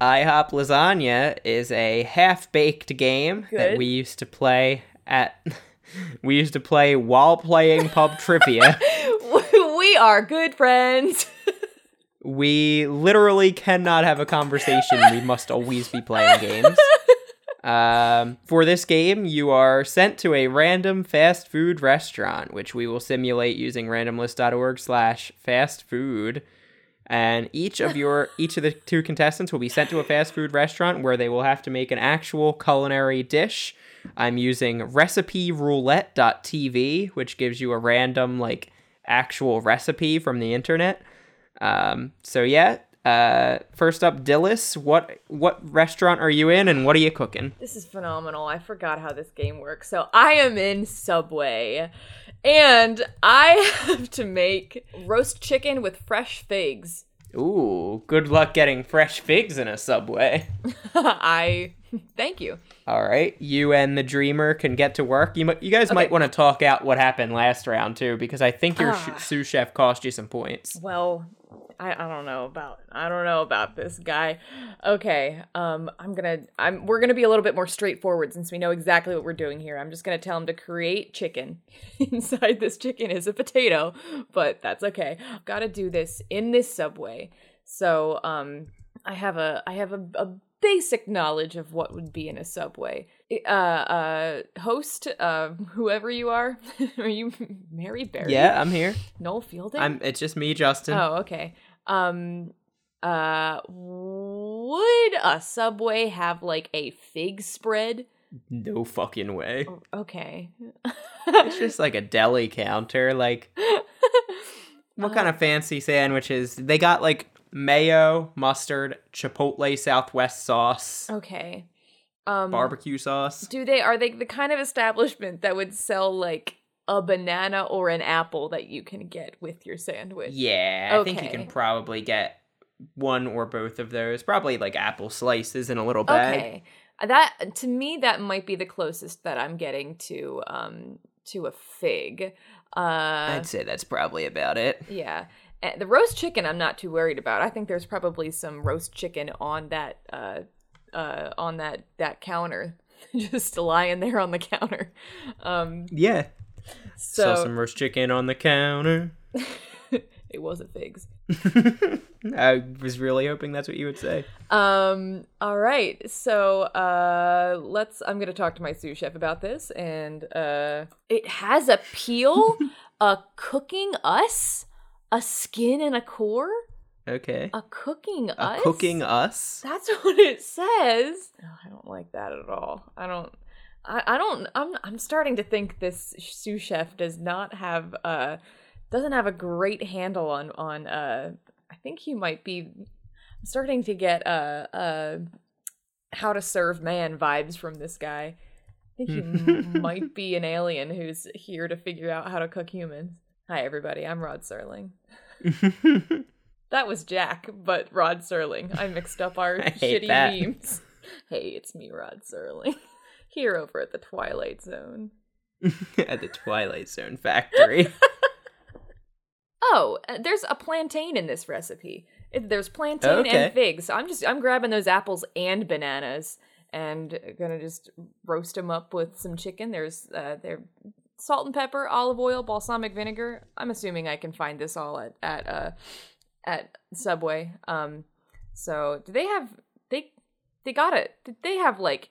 IHOP Lasagna is a half-baked game that we used to play at <laughs> we used to play while playing pub trivia. <laughs> we are good friends. We literally cannot have a conversation. We must always be playing games. <laughs> Um, for this game, you are sent to a random fast food restaurant, which we will simulate using randomlist.org slash fast food. And each of your <laughs> each of the two contestants will be sent to a fast food restaurant where they will have to make an actual culinary dish. I'm using reciperoulette.tv, which gives you a random like actual recipe from the internet. Um, so yeah, uh, first up, Dillis, what what restaurant are you in, and what are you cooking? This is phenomenal. I forgot how this game works. So I am in Subway, and I <laughs> have to make roast chicken with fresh figs. Ooh, good luck getting fresh figs in a Subway. <laughs> I thank you. All right, you and the Dreamer can get to work. You you guys might want to talk out what happened last round too, because I think your Ah. sh- sous chef cost you some points. Well, I, I don't know about I don't know about this guy. Okay, um, I'm gonna I'm we're gonna be a little bit more straightforward since we know exactly what we're doing here. I'm just gonna tell him to create chicken. <laughs> Inside this chicken is a potato, but that's okay. I've got to do this in this subway. So um, I have a I have a, a basic knowledge of what would be in a subway. Uh, uh, host, uh, whoever you are, <laughs> are you <laughs> Mary Berry? Yeah, I'm here. Noel Fielding. I'm. It's just me, Justin. Oh, okay. Um uh would a subway have like a fig spread? No fucking way. Okay. It's just like a deli counter. Like, <laughs> what kind of fancy sandwiches? They got like mayo, mustard, chipotle Southwest sauce, okay. Um barbecue sauce. do they are they the kind of establishment that would sell like a banana or an apple that you can get with your sandwich? Yeah, I think you can probably get one or both of those. Probably like apple slices in a little bag. Okay. That to me that might be the closest that I'm getting to um to a fig. Uh I'd say that's probably about it. Yeah. Uh, the roast chicken I'm not too worried about. I think there's probably some roast chicken on that uh uh on that that counter <laughs> just lying there on the counter. Um Yeah. So Sell some roast chicken on the counter. <laughs> it wasn't figs. <laughs> I was really hoping that's what you would say. Um all right. So uh let's I'm going to talk to my sous chef about this and uh it has a peel, <laughs> a cooking us, a skin and a core, Okay. a cooking A us. cooking us. That's what it says. Oh, I don't like that at all. I don't. I, I don't. I'm. I'm starting to think this sous chef does not have. Uh, doesn't have a great handle on on. Uh, I think he might be. I'm starting to get uh uh, how to serve man vibes from this guy. I think he m- <laughs> might be an alien who's here to figure out how to cook humans. Hi everybody, I'm Rod Serling. <laughs> That was Jack, but Rod Serling. I mixed up our <laughs> shitty that. memes. Hey, it's me, Rod Serling. Here over at the Twilight Zone. <laughs> At the Twilight Zone factory. <laughs> Oh, uh, there's a plantain in this recipe. There's plantain Okay. and figs. So I'm just I'm grabbing those apples and bananas and gonna just roast them up with some chicken. There's uh there salt and pepper, olive oil, balsamic vinegar. I'm assuming I can find this all at at uh at Subway. Um so do they have they they got it. Did they have like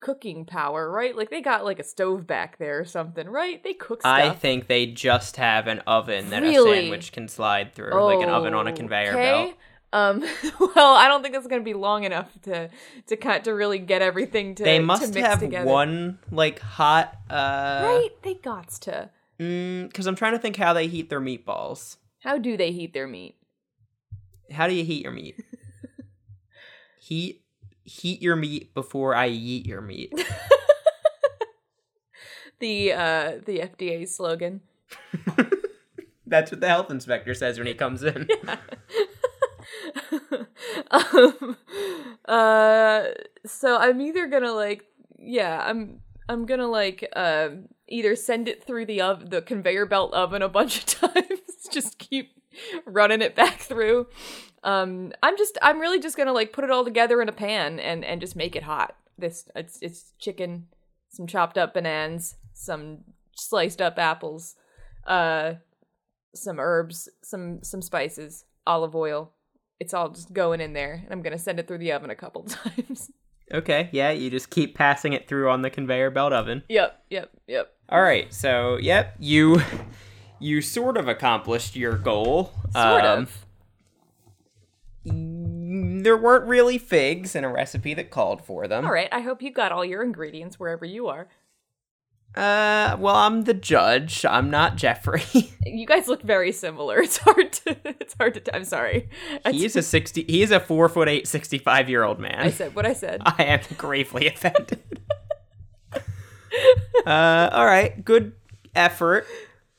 cooking power, right? Like they got like a stove back there or something, right? They cook stuff. I think they just have an oven that Really? a sandwich can slide through, like an oven on a conveyor Okay. belt. Um, <laughs> well, I don't think it's going to be long enough to to cut to really get everything to. They to must mix have together. one like hot uh right? They got to. because I'm trying to think how they heat their meatballs. How do they heat their meat? How do you heat your meat? <laughs> heat heat your meat before I eat your meat. <laughs> The uh the FDA slogan. <laughs> That's what the health inspector says when he comes in. <laughs> um, uh, so I'm either gonna like, yeah, I'm I'm gonna like uh, either send it through the ov- the conveyor belt oven a bunch of times, just keep running it back through. Um, I'm just I'm really just gonna like put it all together in a pan and and just make it hot. This it's it's chicken, some chopped up bananas, some sliced up apples, uh, some herbs, some some spices, olive oil. It's all just going in there, and I'm gonna send it through the oven a couple <laughs> times. Okay, yeah, you just keep passing it through on the conveyor belt oven. Yep, yep, yep. All right, so yep, you you sort of accomplished your goal. Sort Um, of. There weren't really figs in a recipe that called for them. All right. I hope you got all your ingredients wherever you are. Uh, well, I'm the judge. I'm not Jeffrey. <laughs> You guys look very similar. It's hard to. It's hard to. I'm sorry. He is a sixty. He is a four foot eight, 65 year old man. I said what I said. <laughs> I am gravely offended. <laughs> uh, all right, good effort.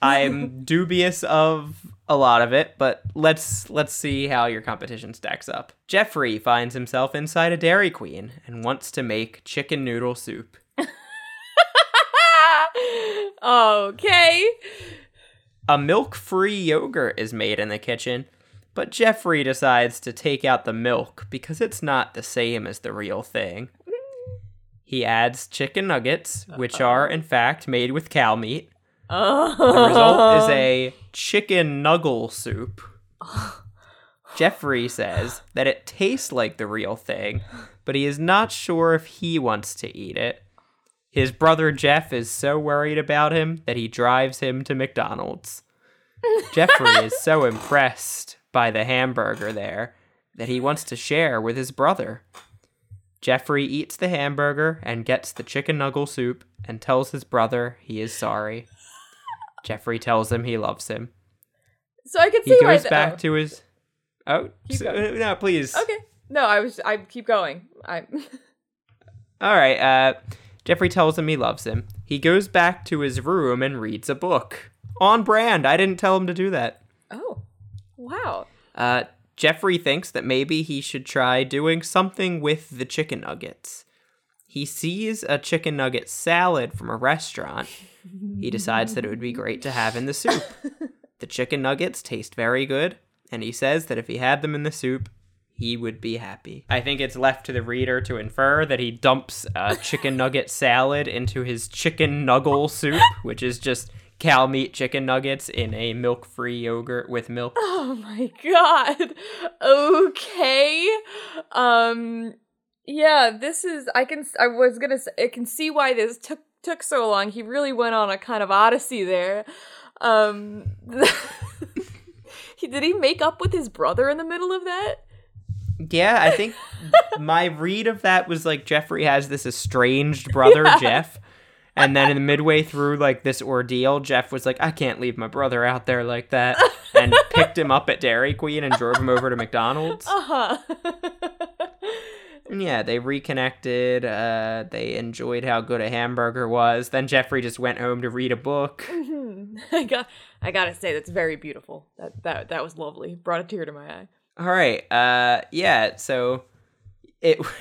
I'm dubious of a lot of it, but let's let's see how your competition stacks up. Jeffrey finds himself inside a Dairy Queen and wants to make chicken noodle soup. <laughs> okay. A milk-free yogurt is made in the kitchen, but Jeffrey decides to take out the milk because it's not the same as the real thing. He adds chicken nuggets, which are in fact made with cow meat. <laughs> The result is a chicken nuggle soup. <laughs> Jeffrey says that it tastes like the real thing, but he is not sure if he wants to eat it. His brother Jeff is so worried about him that he drives him to McDonald's. Jeffrey is so <laughs> impressed by the hamburger there that he wants to share with his brother. Jeffrey eats the hamburger and gets the chicken nuggle soup and tells his brother he is sorry. Jeffrey tells him he loves him. So I can see why. He goes the- back oh. to his. Oh, so- no, please. Okay. No, I was. I keep going. I. <laughs> All right. Uh, Jeffrey tells him he loves him. He goes back to his room and reads a book. On brand. I didn't tell him to do that. Oh. Wow. Uh, Jeffrey thinks that maybe he should try doing something with the chicken nuggets. He sees a chicken nugget salad from a restaurant. He decides that it would be great to have in the soup. <laughs> The chicken nuggets taste very good, and he says that if he had them in the soup, he would be happy. I think it's left to the reader to infer that he dumps a chicken nugget salad into his chicken nuggle soup, which is just cow meat chicken nuggets in a milk free yogurt with milk. Oh my god. Okay. Um yeah, this is I can I was going to say I can see why this took took so long. He really went on a kind of odyssey there. Um <laughs> he did he make up with his brother in the middle of that? Yeah, I think my read of that was like Jeffrey has this estranged brother, Yeah. Jeff. And then in the midway through like this ordeal, Jeff was like, I can't leave my brother out there like that and picked him up at Dairy Queen and drove him over to McDonald's. <laughs> Uh-huh. And yeah, they reconnected. Uh, they enjoyed how good a hamburger was. Then Jeffrey just went home to read a book. <laughs> I got I got to say that's very beautiful. That that that was lovely. Brought a tear to my eye. All right. Uh, yeah. So it. <laughs>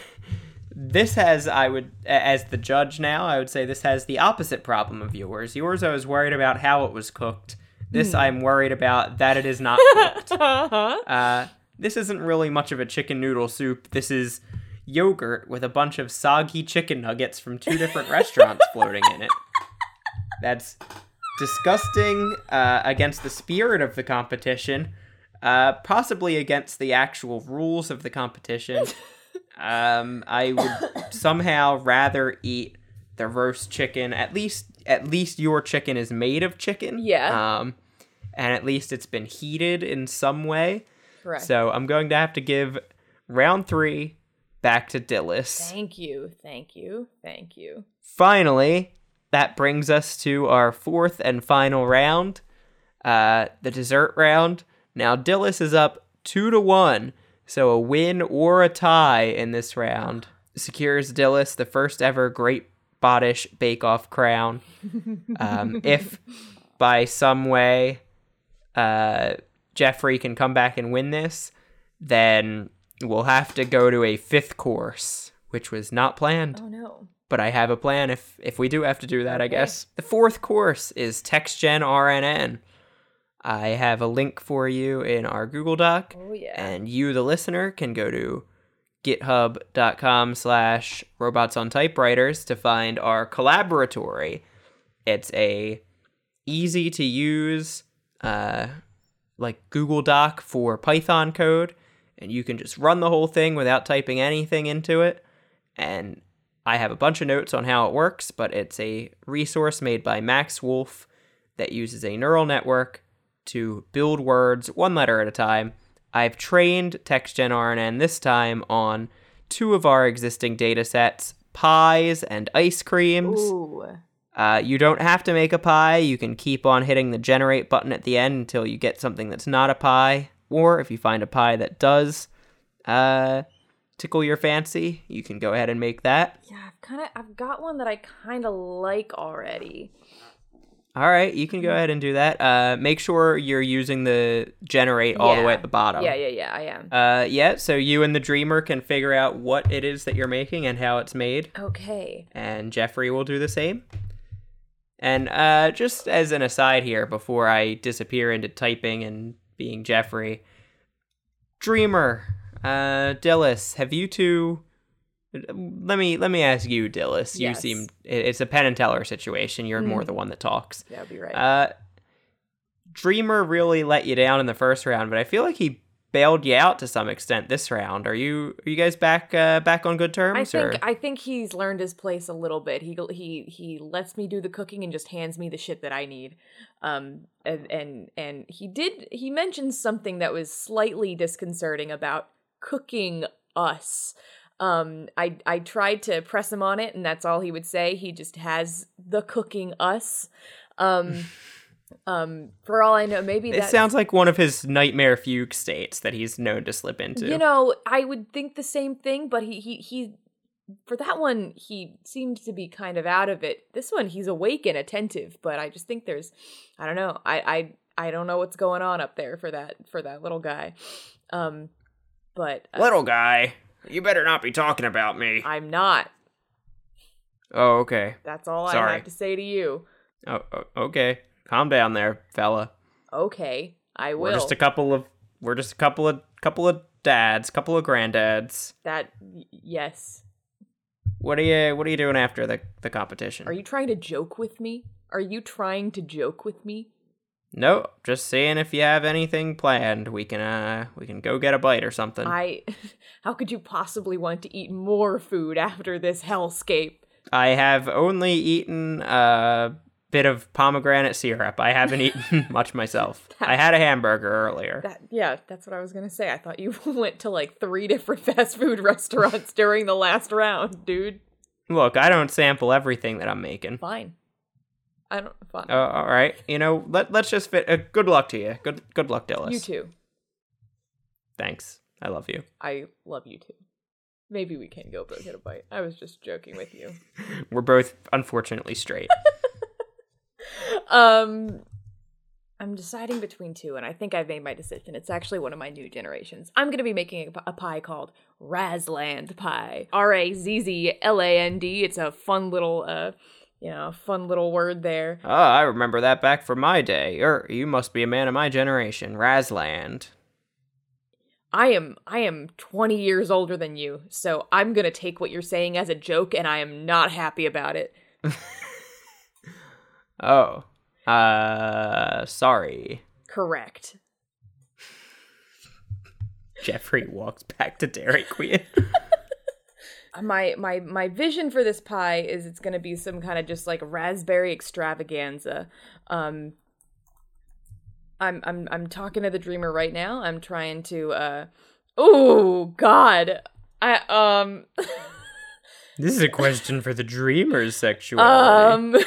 This has, I would, as the judge now, I would say this has the opposite problem of yours. Yours, I was worried about how it was cooked. This, I'm worried about that it is not <laughs> cooked. Uh-huh. Uh, this isn't really much of a chicken noodle soup. This is yogurt with a bunch of soggy chicken nuggets from two different restaurants <laughs> floating in it. That's disgusting uh, against the spirit of the competition, uh, possibly against the actual rules of the competition. Um, I would somehow rather eat the roast chicken. At least, at least your chicken is made of chicken. Yeah. Um, and at least it's been heated in some way. Correct. So I'm going to have to give round three back to Dillis. Thank you. Thank you. Thank you. Finally, that brings us to our fourth and final round, uh, the dessert round. Now Dillis is up two to one, so a win or a tie in this round secures Dillis the first ever Great Bottish Bake Off crown. <laughs> Um, if by some way uh, Jeffrey can come back and win this, then we'll have to go to a fifth course, which was not planned Oh no. but I have a plan if if we do have to do that, I guess. The fourth course is TextGen RNN. I have a link for you in our Google Doc, Oh yeah. and you, the listener, can go to github.com slash robots on typewriters to find our collaboratory. It's a easy to use uh, like Google Doc for Python code, and you can just run the whole thing without typing anything into it and I have a bunch of notes on how it works, but it's a resource made by Max Woolf that uses a neural network to build words one letter at a time. I've trained TextGen RNN this time on two of our existing data sets pies and ice creams. Uh, you don't have to make a pie. You can keep on hitting the generate button at the end until you get something that's not a pie. Or if you find a pie that does uh, tickle your fancy, you can go ahead and make that. Yeah, I've kind of I've got one that I kind of like already. All right, you can go ahead and do that. Uh, make sure you're using the generate all the way at the bottom. Yeah, yeah, yeah, I am. Uh, yeah, so you and the dreamer can figure out what it is that you're making and how it's made. Okay. and Jeffrey will do the same. And uh, just as an aside here, before I disappear into typing and being Jeffrey, Dreamer, uh, Dillis, have you two? Let me let me ask you, Dillis. You Yes. seem it's a Penn and Teller situation. You're more Mm. the one that talks. Would be right. Uh, Dreamer really let you down in the first round, but I feel like he bailed you out to some extent this round. Are you are you guys back uh, back on good terms? I think or? I think he's learned his place a little bit. He he he lets me do the cooking and just hands me the shit that I need. Um and and and he did he mentioned something that was slightly disconcerting about cooking us. Um I I tried to press him on it and that's all he would say. He just has the cooking us. Um <laughs> um for all I know maybe It that sounds like one of his nightmare fugue states that he's known to slip into. You know, I would think the same thing, but he he he for that one he seemed to be kind of out of it. This one he's awake and attentive, but I just think there's I don't know. I I I don't know what's going on up there for that for that little guy. Um but uh, Little guy, you better not be talking about me. I'm not. Oh, okay. That's all I have to say to you. Oh, oh, okay. Calm down there, fella. Okay, I will. We're just a couple of we're just a couple of couple of dads, couple of granddads. that yes. What are you what are you doing after the the competition? Are you trying to joke with me? Are you trying to joke with me? No, just seeing if you have anything planned. We can uh we can go get a bite or something. I <laughs> how could you possibly want to eat more food after this hellscape? I have only eaten a bit of pomegranate syrup. I haven't eaten <laughs> much myself. I had a hamburger earlier. That yeah, that's what I was gonna say. I thought you <laughs> went to like three different <laughs> fast food restaurants during the last round, dude. Look, I don't sample everything that I'm making. Fine. I don't fine. Uh, all right, you know, let let's just fit. Uh, good luck to you. Good good luck, Dillis. you too. Thanks. I love you. I love you too. Maybe we can go both get a bite. I was just joking with you. We're both unfortunately straight. Um I'm deciding between two, and I think I've made my decision. It's actually one of my new generations. I'm going to be making a, p- a pie called Razzland Pie. R A Z Z L A N D. It's a fun little, uh, you know, fun little word there. oh, I remember that back from my day. Er, you must be a man of my generation. Razzland. I am I am 20 years older than you, so I'm going to take what you're saying as a joke and I am not happy about it. <laughs> Oh. Uh, sorry. Correct. Jeffrey walks back to Dairy Queen. <laughs> <laughs> My my my vision for this pie is it's going to be some kind of just like raspberry extravaganza. Um I'm I'm I'm talking to the dreamer right now. I'm trying to uh Oh god. I um <laughs> this is a question for the dreamer's sexuality. Um,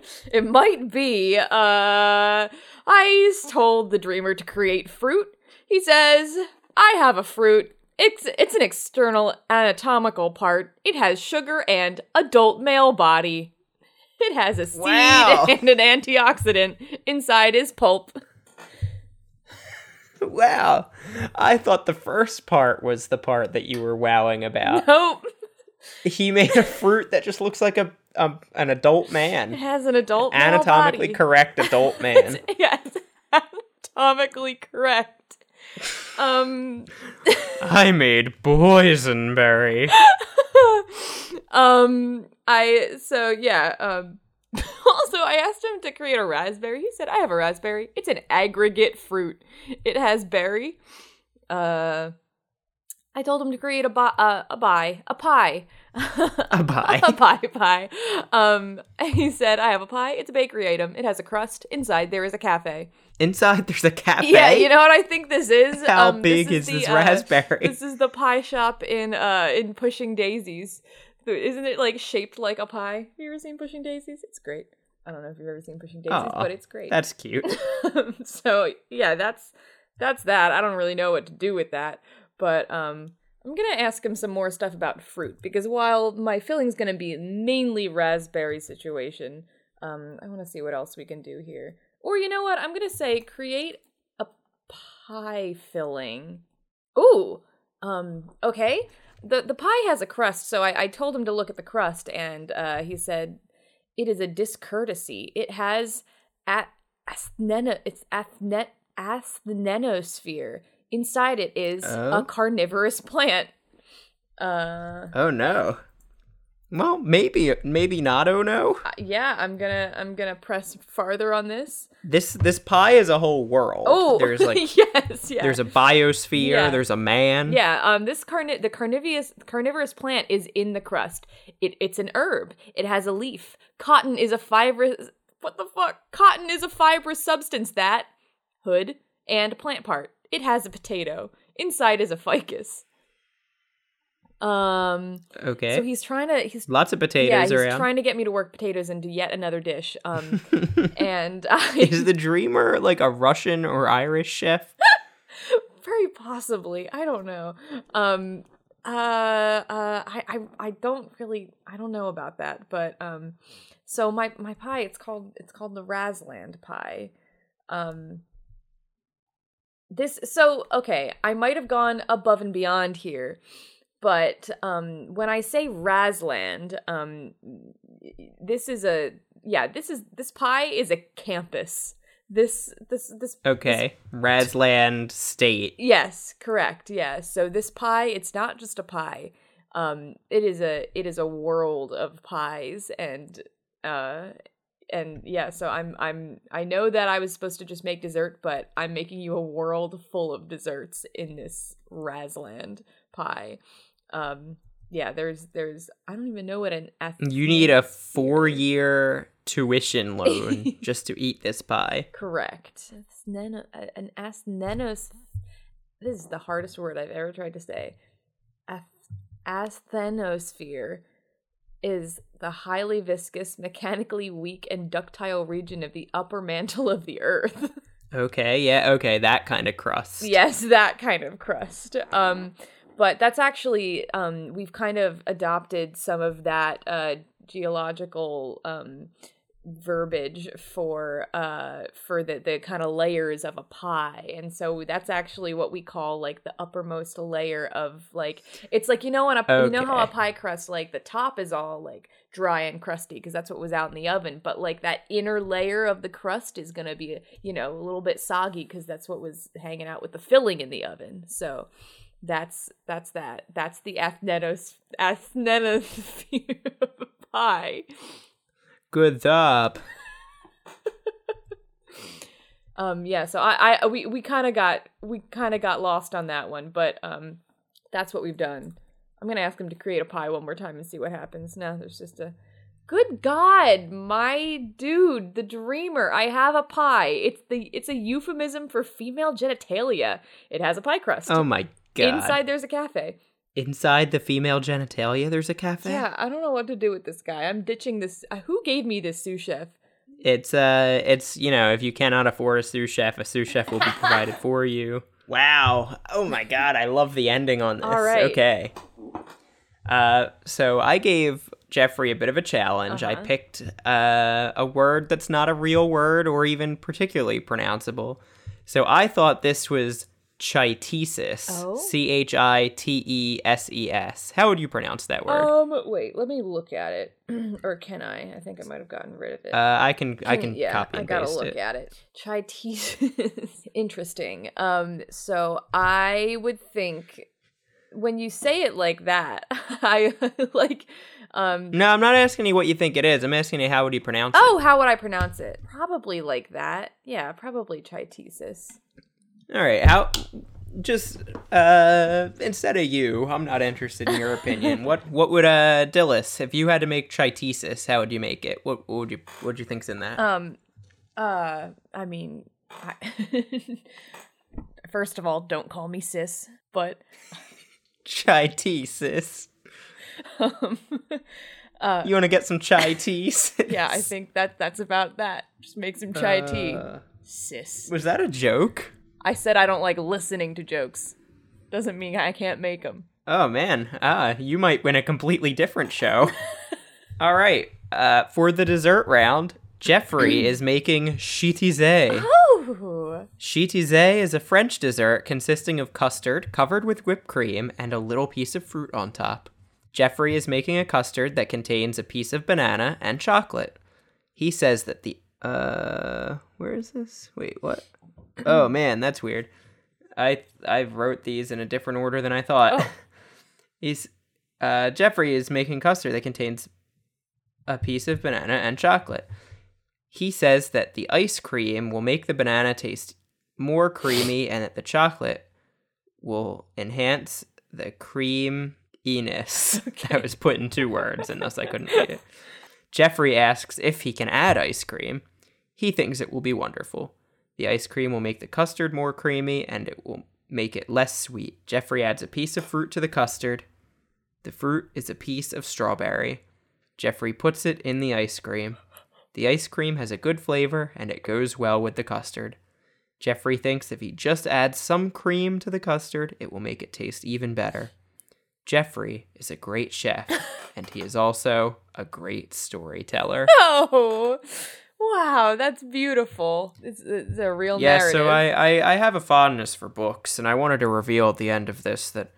<laughs> it might be. Uh, I told the dreamer to create fruit. He says, "I have a fruit. It's it's an external anatomical part. It has sugar and adult male body. It has a seed Wow. <laughs> and an antioxidant inside his pulp." <laughs> wow. I thought the first part was the part that you were wowing about. Nope. he made a fruit that just looks like a, a an adult <laughs> It man. has an adult male Anatomically body. correct adult <laughs> man. yes, <laughs> anatomically correct. Um. I made boysenberry. um i so yeah um also i asked him to create a raspberry he said i have a raspberry it's an aggregate fruit it has berry uh I told him to create a bi- uh, a pie, a <laughs> pie, A pie. a pie pie. Um, <laughs> he said, "I have a pie. It's a bakery item. It has a crust. Inside there is a cafe." Inside there's a cafe. Yeah, you know what I think this is. How Um, big this is, this the, uh, raspberry? This is the pie shop in uh in Pushing Daisies. Isn't it like shaped like a pie? Have you ever seen Pushing Daisies? It's great. I don't know if you've ever seen Pushing Daisies, Aw, but it's great. That's cute. <laughs> so yeah, that's that's that. I don't really know what to do with that, but um, I'm gonna ask him some more stuff about fruit because while my filling's gonna be mainly raspberry situation, um, I want to see what else we can do here. Or you know what? I'm gonna say create a pie filling. Ooh, um, okay. The the pie has a crust, so I, I told him to look at the crust, and uh, he said it is a discourtesy. It has at asthneno, it's athnet asthenosphere. Inside it is Oh? a carnivorous plant. Uh, oh no. Well, maybe maybe not. Oh no. uh, yeah, I'm gonna I'm gonna press farther on this. This this pie is a whole world. Oh, there's like <laughs> yes, yeah. there's a biosphere. Yeah. There's a man. Yeah, um, this carni- the carnivorous carnivorous plant is in the crust. It it's an herb. It has a leaf. Cotton is a fibrous. What the fuck? Cotton is a fibrous substance that hood and plant part. It has a potato. Inside is a ficus. Um, Okay. so he's trying to he's Lots of potatoes yeah he's around. trying to get me to work potatoes into yet another dish. Um, <laughs> and <laughs> I is the dreamer like a Russian or Irish chef? <laughs> very possibly i don't know um uh uh I, I i don't really i don't know about that but um so my my pie it's called it's called the Razzland pie um this so okay i might have gone above and beyond here but um when i say Razzland, um this is a yeah this is this pie is a campus this this this Okay. Razzland State. Yes, correct. Yes. So this pie, it's not just a pie. Um it is a it is a world of pies and uh and yeah, so I'm I'm I know that I was supposed to just make dessert, but I'm making you a world full of desserts in this Razzland pie. Um yeah, there's there's I don't even know what an You need a four year tuition loan <laughs> just to eat this pie. Correct. Astheno- an asthenos. This is the hardest word I've ever tried to say. Asthenosphere is the highly viscous, mechanically weak, and ductile region of the upper mantle of the earth. <laughs> Okay, yeah, okay, that kind of crust. yes, that kind of crust. Um, but that's actually um, we've kind of adopted some of that uh, geological um, verbiage for uh for the the kind of layers of a pie. And so that's actually what we call like the uppermost layer of like it's like you know on a you know how a pie crust like the top is all like dry and crusty because that's what was out in the oven but like that inner layer of the crust is going to be you know a little bit soggy because that's what was hanging out with the filling in the oven. So that's that's that. That's the athnetos athenosphere <laughs> of pie Good job. <laughs> um yeah so i i we, we kind of got we kind of got lost on that one but um that's what we've done. I'm gonna ask him to create a pie one more time and see what happens. Now there's just a good god my dude the dreamer i have a pie. It's the it's a euphemism for female genitalia. It has a pie crust. Oh my god. inside there's a cafe Inside the female genitalia, there's a cafe? yeah i don't know what to do with this guy i'm ditching this uh, who gave me this sous chef It's uh it's you know, if you cannot afford a sous chef, a sous chef will be provided <laughs> for you. Wow. Oh my god, I love the ending on this. All right. Okay. Uh so I gave Jeffrey a bit of a challenge. I Uh-huh. picked uh a word that's not a real word or even particularly pronounceable. So I thought this was chitesis. Oh. C H I T E S E S. How would you pronounce that word? um wait let me look at it <clears throat> or can i i think i might have gotten rid of it uh, I can I can yeah, copy I gotta look it. at it. Chaitis, <laughs> interesting. Um, so I would think when you say it like that, <laughs> I like, um, No, I'm not asking you what you think it is. I'm asking you how would you pronounce oh, how would I pronounce it? Probably like that. Yeah, probably chitesis. All right. How just uh instead of you, I'm not interested in your opinion. <laughs> what what would uh Dillis, if you had to make chitesis, how would you make it? What, what would you what would you think's in that? Um, uh, I mean, I <laughs> first of all, don't call me sis, but chitesis. <laughs> um, uh, You want to get some chai tea? yeah, I think that that's about that. Just make some chai tea, Uh, sis. was that a joke? I said I don't like listening to jokes. Doesn't mean I can't make them. Oh man, ah, you might win a completely different show. <laughs> All right, uh, for the dessert round, Jeffrey <clears throat> is making chitize. Oh, Chitize is a French dessert consisting of custard covered with whipped cream and a little piece of fruit on top. Jeffrey is making a custard that contains a piece of banana and chocolate. He says that the uh where is this? Wait, what? Oh <laughs> man, that's weird. I I wrote these in a different order than I thought. Oh. <laughs> He's uh Jeffrey is making custard that contains a piece of banana and chocolate. He says that the ice cream will make the banana taste more creamy <laughs> and that the chocolate will enhance the creaminess. That was put in two words, and thus I couldn't read it. Jeffrey asks if he can add ice cream. He thinks it will be wonderful. The ice cream will make the custard more creamy and it will make it less sweet. Jeffrey adds a piece of fruit to the custard. The fruit is a piece of strawberry. Jeffrey puts it in the ice cream. The ice cream has a good flavor and it goes well with the custard. Jeffrey thinks if he just adds some cream to the custard, it will make it taste even better. Jeffrey is a great chef, <laughs> and he is also a great storyteller. oh, wow, that's beautiful. It's, it's a real Yeah, narrative. so I, I, I have a fondness for books, and I wanted to reveal at the end of this that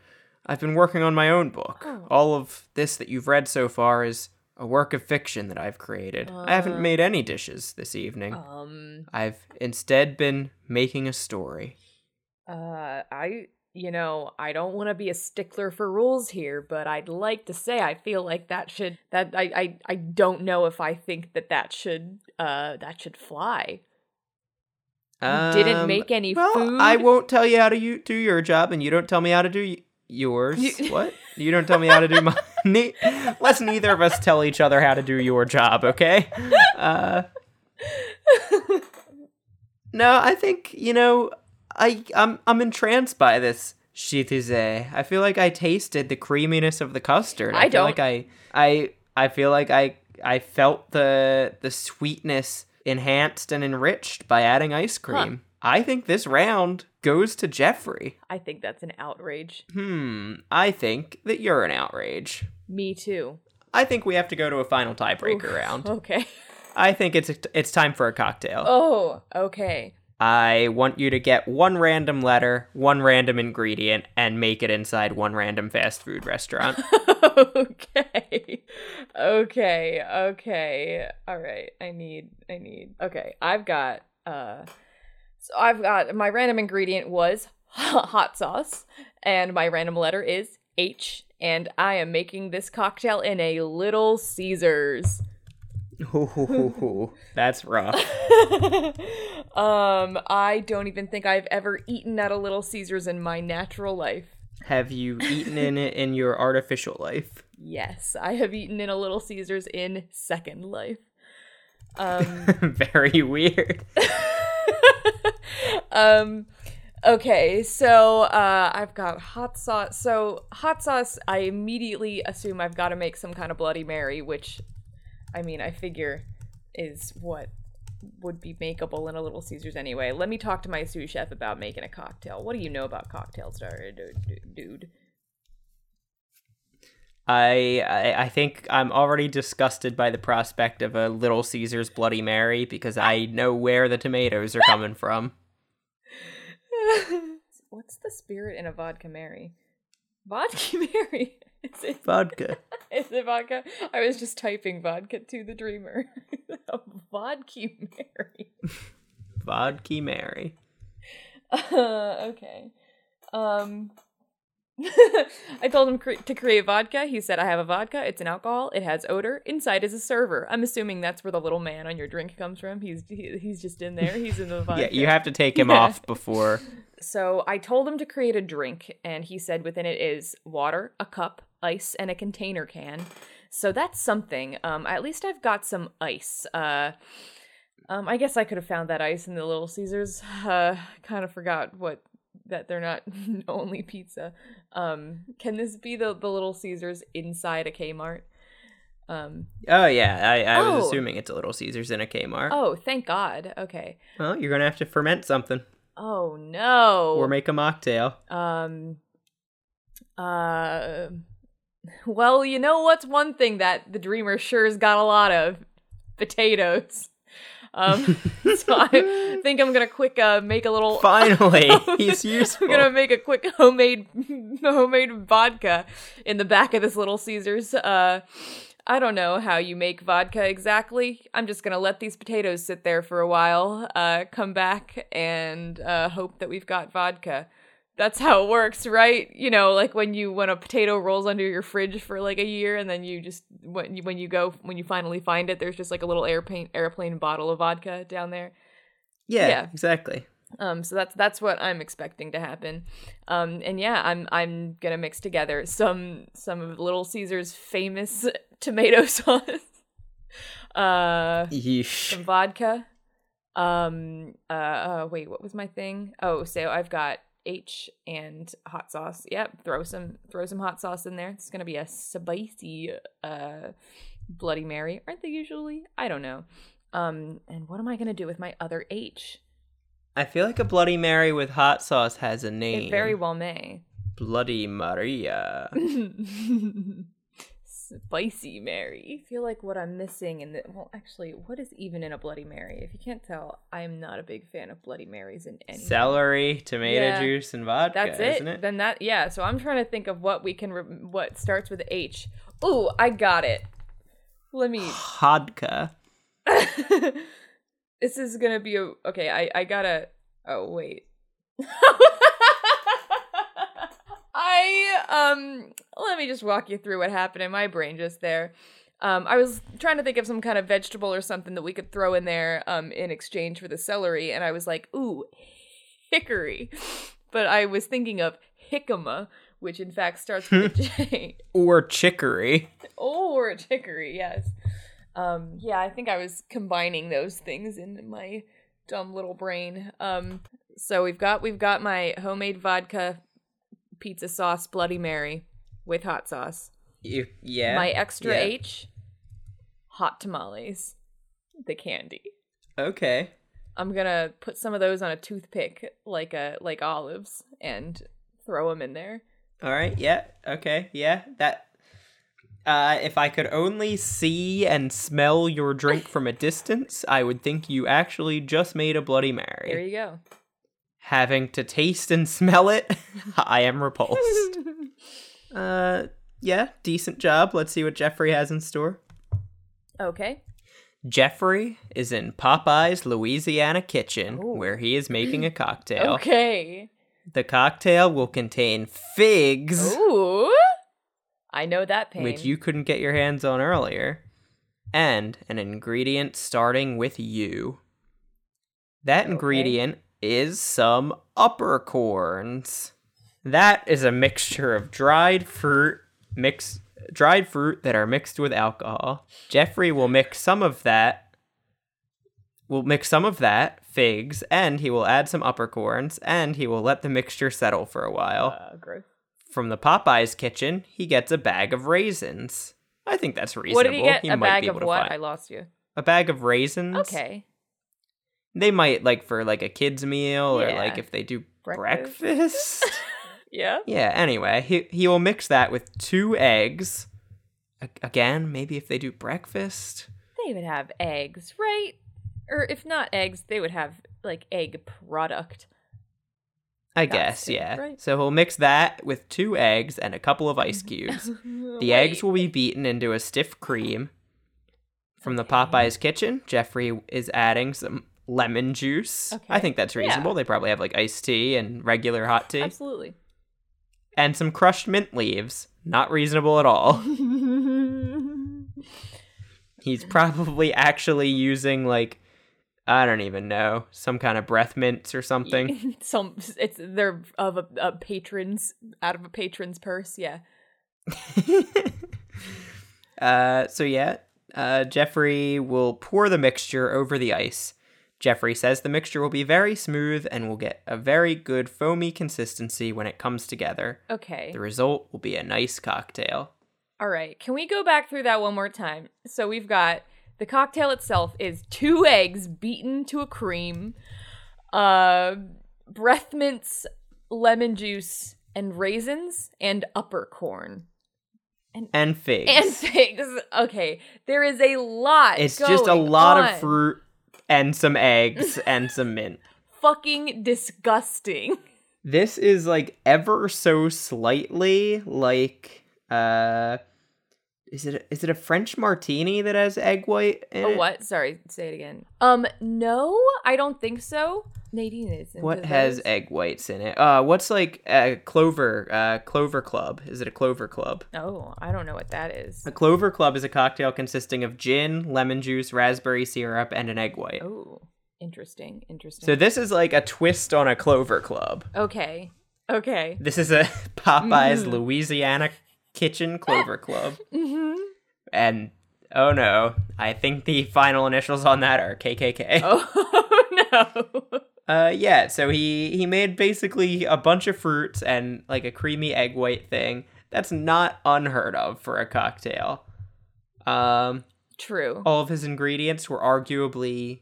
I've been working on my own book. Oh. All of this that you've read so far is a work of fiction that I've created. I haven't Uh. made any dishes this evening. um, I've instead been making a story. uh, I, you know, I don't want to be a stickler for rules here, but I'd like to say I feel like that should that I I I don't know if I think that that should uh that should fly. You didn't Um, make any well, food. I won't tell you how to you, do your job, and you don't tell me how to do y- yours. You- <laughs> what? You don't tell me how to do mine. <laughs> Ne- Let's neither of us tell each other how to do your job, okay? Uh, <laughs> no, I think you know, I I'm I'm entranced by this chitize. I feel like I tasted the creaminess of the custard. I feel don't. like I I I feel like I I felt the the sweetness enhanced and enriched by adding ice cream. I think this round goes to Jeffrey. I think that's an outrage. Hmm, I think that you're an outrage. Me too. I think we have to go to a final tiebreaker round. Okay. I think it's it's time for a cocktail. Oh, okay. I want you to get one random letter, one random ingredient, and make it inside one random fast food restaurant. <laughs> okay. Okay. Okay. All right. I need I need. Okay. I've got uh so I've got my random ingredient was <laughs> hot sauce and my random letter is H and I am making this cocktail in a Little Caesars. <laughs> That's rough. <laughs> um I don't even think I've ever eaten at a Little Caesars in my natural life. Have you eaten in it in your artificial life? Yes, I have eaten in a Little Caesars in second life. Um <laughs> Very weird. um okay so uh i've got hot sauce so hot sauce i immediately assume i've got to make some kind of bloody mary which i mean i figure is what would be makeable in a little caesars anyway. Let me talk to my sous chef about making a cocktail. What do you know about cocktails dude? I, I I think I'm already disgusted by the prospect of a Little Caesars Bloody Mary because I know where the tomatoes are coming from. <laughs> what's the spirit in a vodka mary vodka <laughs> mary is it Vodka. <laughs> Is it vodka? I was just typing vodka to the dreamer. <laughs> vodka Mary. Vodka Mary. Uh, okay. Um. <laughs> I told him cre- to create vodka. He said, I have a vodka. It's an alcohol. It has odor. Inside is a server. I'm assuming that's where the little man on your drink comes from. He's he, he's just in there. He's in the <laughs> vodka. Yeah, you have to take him <laughs> off before. So I told him to create a drink, and he said within it is water, a cup, ice, and a container can. So that's something. Um, at least I've got some ice. Uh, um, I guess I could have found that ice in the Little Caesars. <sighs> Uh, kind of forgot what that they're not <laughs> only pizza. Um, can this be the the Little Caesars inside a Kmart? Um, Oh yeah, I, I was Oh. assuming it's a Little Caesars in a Kmart. oh, thank God. Okay. Well, you're gonna have to ferment something Oh no. or make a mocktail. Um. Uh. <laughs> Well, you know what's one thing that the Dreamer sure's got a lot of potatoes. Um. <laughs> so I think I'm gonna quick uh make a little. Finally, <laughs> he's useful. I'm gonna make a quick homemade <laughs> homemade vodka in the back of this Little Caesars. Uh, I don't know how you make vodka exactly. I'm just gonna let these potatoes sit there for a while. Uh, come back and uh, hope that we've got vodka. That's how it works, right? You know, like when you when a potato rolls under your fridge for like a year, and then you just when you when you go when you finally find it, there's just like a little airplane airplane bottle of vodka down there. yeah, yeah. exactly. Um, so that's that's what I'm expecting to happen. Um, and yeah, I'm I'm gonna mix together some some of Little Caesar's famous <laughs> tomato <laughs> sauce, uh, Yeesh. some vodka. Um, uh, uh, wait, what was my thing? Oh, so I've got H and hot sauce. Yep, throw some throw some hot sauce in there. It's gonna be a spicy uh Bloody Mary, aren't they usually? I don't know. Um, and what am I gonna do with my other H? I feel like a Bloody Mary with hot sauce has a name. It very well may. Bloody Maria. <laughs> Spicy Mary. I feel like what I'm missing in the well, actually, what is even in a Bloody Mary? If you can't tell, I am not a big fan of Bloody Marys in any. Celery, tomato Yeah. juice, and vodka. That's it. Isn't it? Then that yeah. So I'm trying to think of what we can re- what starts with H. Ooh, I got it. Let me. <sighs> Vodka. <laughs> this is gonna be a okay. I I gotta. Oh wait. <laughs> Um. Let me just walk you through what happened in my brain just there. Um, I was trying to think of some kind of vegetable or something that we could throw in there um in exchange for the celery, and I was like, ooh, hickory. <laughs> But I was thinking of jicama, which in fact starts with a <laughs> J. Or chicory. or chicory, yes. Um, yeah, I think I was combining those things in my dumb little brain. Um, so we've got we've got my homemade vodka pizza sauce Bloody Mary with hot sauce. You, yeah. My extra yeah. H hot tamales. The candy. Okay. I'm gonna put some of those on a toothpick, like a like olives, and throw them in there. All right. Yeah. Okay. Yeah. That. Uh, if I could only see and smell your drink <laughs> from a distance, I would think you actually just made a Bloody Mary. There you go. Having to taste and <laughs> smell it, I am repulsed. <laughs> uh, yeah, decent job. Let's see what Jeffrey has in store. okay. Jeffrey is in Popeyes Louisiana kitchen, Ooh. where he is making a <gasps> cocktail. Okay. The cocktail will contain figs. Ooh. I know that pain. which you couldn't get your hands on earlier, and an ingredient starting with U. That Okay. ingredient is some uppercorns. That is a mixture of dried fruit mix dried fruit that are mixed with alcohol. Jeffrey will mix some of that will mix some of that figs and he will add some uppercorns and he will let the mixture settle for a while. Uh, gross. From the Popeyes kitchen, he gets a bag of raisins. I think that's reasonable. What did he get? a might bag of what? I lost you. A bag of raisins. Okay. They might like for like a kid's meal or like if they do Breakfast. breakfast. <laughs> Yeah. yeah, anyway, he he will mix that with two eggs. A- again, maybe if they do breakfast. They would have eggs, right? Or if not eggs, they would have like egg product. I That's guess, it, yeah. right. So he'll mix that with two eggs and a couple of ice <laughs> cubes. The eggs will be beaten into a stiff cream. From the Popeyes kitchen, Jeffrey is adding some lemon juice. I think that's Yeah. reasonable. They probably have like iced tea and regular hot tea. Absolutely. and some crushed mint leaves. Not reasonable at all. <laughs> He's probably actually using like I don't even know some kind of breath mints or something. <laughs> Some it's they're of a, a patron's out of a patron's purse. Yeah. <laughs> uh, so yeah, uh, Jeffrey will pour the mixture over the ice. Jeffrey says the mixture will be very smooth and will get a very good foamy consistency when it comes together. Okay. The result will be a nice cocktail. All right. Can we go back through that one more time? So we've got the cocktail itself is two eggs beaten to a cream, uh, breath mints, lemon juice, and raisins, and upper corn. And figs. And figs. Okay. There is a lot. It's just a lot on. of fruit and some eggs and some mint. <laughs> Fucking disgusting. This is like ever so slightly like uh is it is it a French martini that has egg white in Oh, what? Sorry, say it again. Um, no, I don't think so. Nadine is. What has those. egg whites in it? Uh what's like uh Clover uh Clover Club? Is it a Clover Club? Oh, I don't know what that is. A Clover Club is a cocktail consisting of gin, lemon juice, raspberry syrup, and an egg white. Oh, interesting, interesting. So this is like a twist on a Clover Club. okay, okay. This is a <laughs> Popeyes Mhm. Louisiana Kitchen Clover Club. <laughs> Mm-hmm. And oh no, I think the final initials on that are KKK. <laughs> Oh no. Uh yeah, so he he made basically a bunch of fruits and like a creamy egg white thing. That's not unheard of for a cocktail. Um True. all of his ingredients were arguably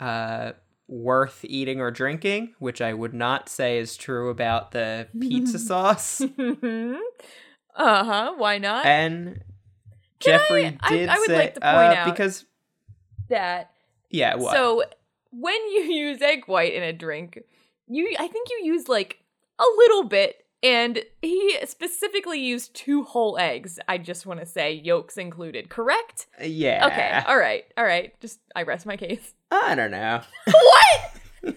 uh worth eating or drinking, which I would not say is true about the pizza <laughs> sauce. Uh huh. Why not? And Can Jeffrey I- I- did I would say like to uh, point out- because that. yeah, what? So when you <laughs> use egg white in a drink, you I think you use like a little bit. And he specifically used two whole eggs. I just want to say, yolks included. Correct? yeah. Okay. All right. All right. Just I rest my case. <laughs> I don't know. what? <laughs>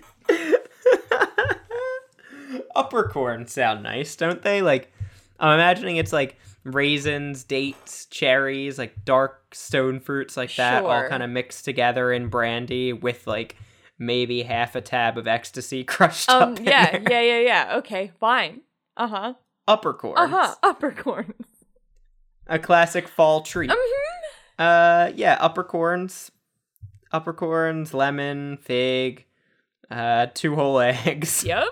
Upper corn sound nice, don't they? Like, I'm imagining it's like raisins, dates, cherries, like dark stone fruits like that, all kind of mixed together in brandy with like maybe half a tab of ecstasy <laughs> crushed Um. up. in Yeah. Yeah. Yeah. Yeah. Okay. Fine. Uh huh. Upper corn. Uh huh. Upper corn. A classic fall treat. Mm-hmm. Uh, yeah, upper corns, upper corns, lemon, fig, uh, two whole <laughs> eggs. Yep.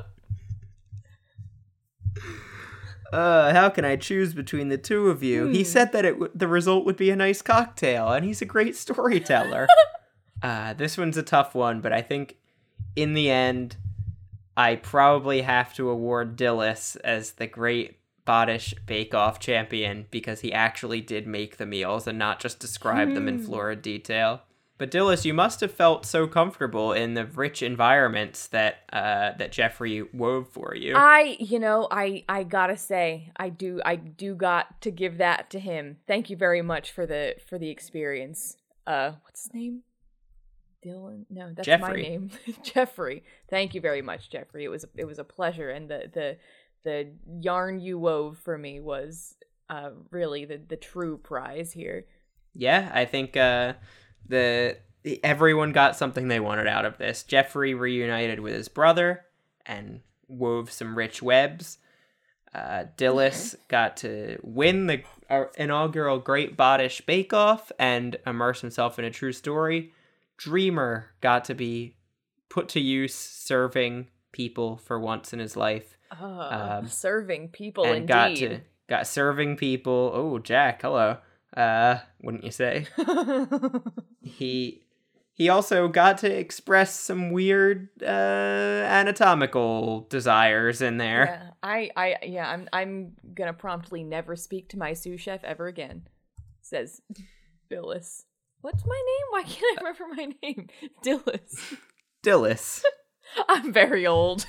Uh, how can I choose between the two of you? He Hmm. said that it w- the result would be a nice cocktail, and he's a great storyteller. <laughs> uh, this one's a tough one, but I think in the end, I probably have to award Dillis as the great Bodish Bake Off champion because he actually did make the meals and not just describe them in Hmm. florid detail. But Dillis, you must have felt so comfortable in the rich environments that uh, that Jeffrey wove for you. I, you know, I, I gotta say, I do, I do got to give that to him. Thank you very much for the, for the experience. Uh, what's his name? Dylan? No, that's my name. <laughs> Jeffrey. Thank you very much, Jeffrey. It was, it was a pleasure, and the, the, the yarn you wove for me was, uh, really the, the true prize here. yeah, I think uh, the everyone got something they wanted out of this. Jeffrey reunited with his brother and wove some rich webs. Uh, Dillis got to win the uh, inaugural Great Bodish Bake Off and immerse himself in a true story. Dreamer got to be put to use serving people for once in his life Uh, Um, serving people, and indeed. got to got serving people. Oh, Jack, hello. Uh, wouldn't you say? <laughs> he he also got to express some weird uh anatomical desires in there. Yeah, I, I, yeah, I'm, I'm gonna promptly never speak to my sous chef ever again. Says Billis. What's my name? Why can't I remember my name? <laughs> Dillis. Dillis. <laughs> I'm very old.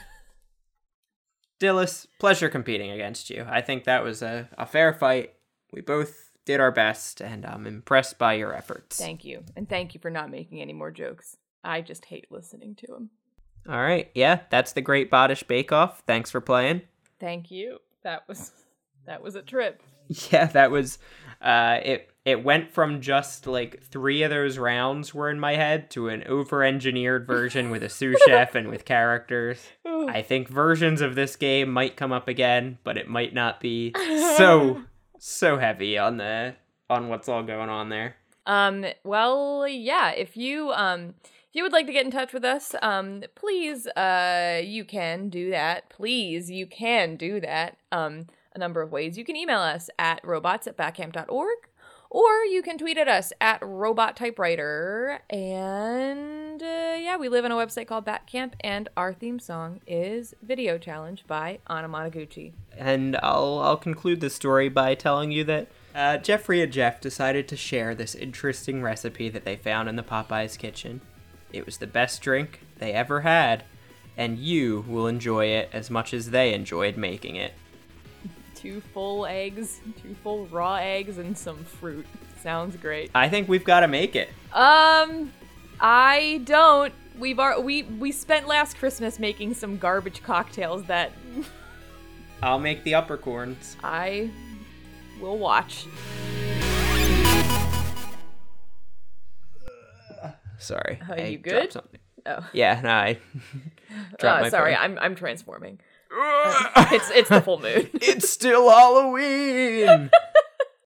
Dillis, pleasure competing against you. I think that was a, a fair fight. We both did our best, and I'm impressed by your efforts. Thank you, and thank you for not making any more jokes. I just hate listening to them. All right, yeah, that's the Great Bodish Bake Off. Thanks for playing. Thank you. That was that was a trip. <laughs> Yeah, that was uh it it went from just like three of those rounds were in my head to an over-engineered version with a sous <laughs> chef and with characters. I think versions of this game might come up again, but it might not be <laughs> so so heavy on the on what's all going on there. Um, well, yeah, if you um if you would like to get in touch with us, um, please uh you can do that. Please, you can do that. Um, a number of ways. You can email us at robots at backcamp.org or you can tweet at us at robot typewriter and uh, yeah we live on a website called batcamp and our theme song is video challenge by anna And I'll I'll conclude the story by telling you that uh, Jeffrey and Jeff decided to share this interesting recipe that they found in the Popeyes kitchen. It was the best drink they ever had, and you will enjoy it as much as they enjoyed making it. Two full eggs two full raw eggs and some fruit sounds great I think we've got to make it. Um, I don't. We've ar- we we spent last Christmas making some garbage cocktails that I'll make the upper corns. I will watch. Sorry. Are I you good? something. Oh, Yeah, no, I <laughs> dropped uh, my sorry, phone. I'm I'm transforming. <laughs> It's it's the full moon. it's still Halloween. <laughs>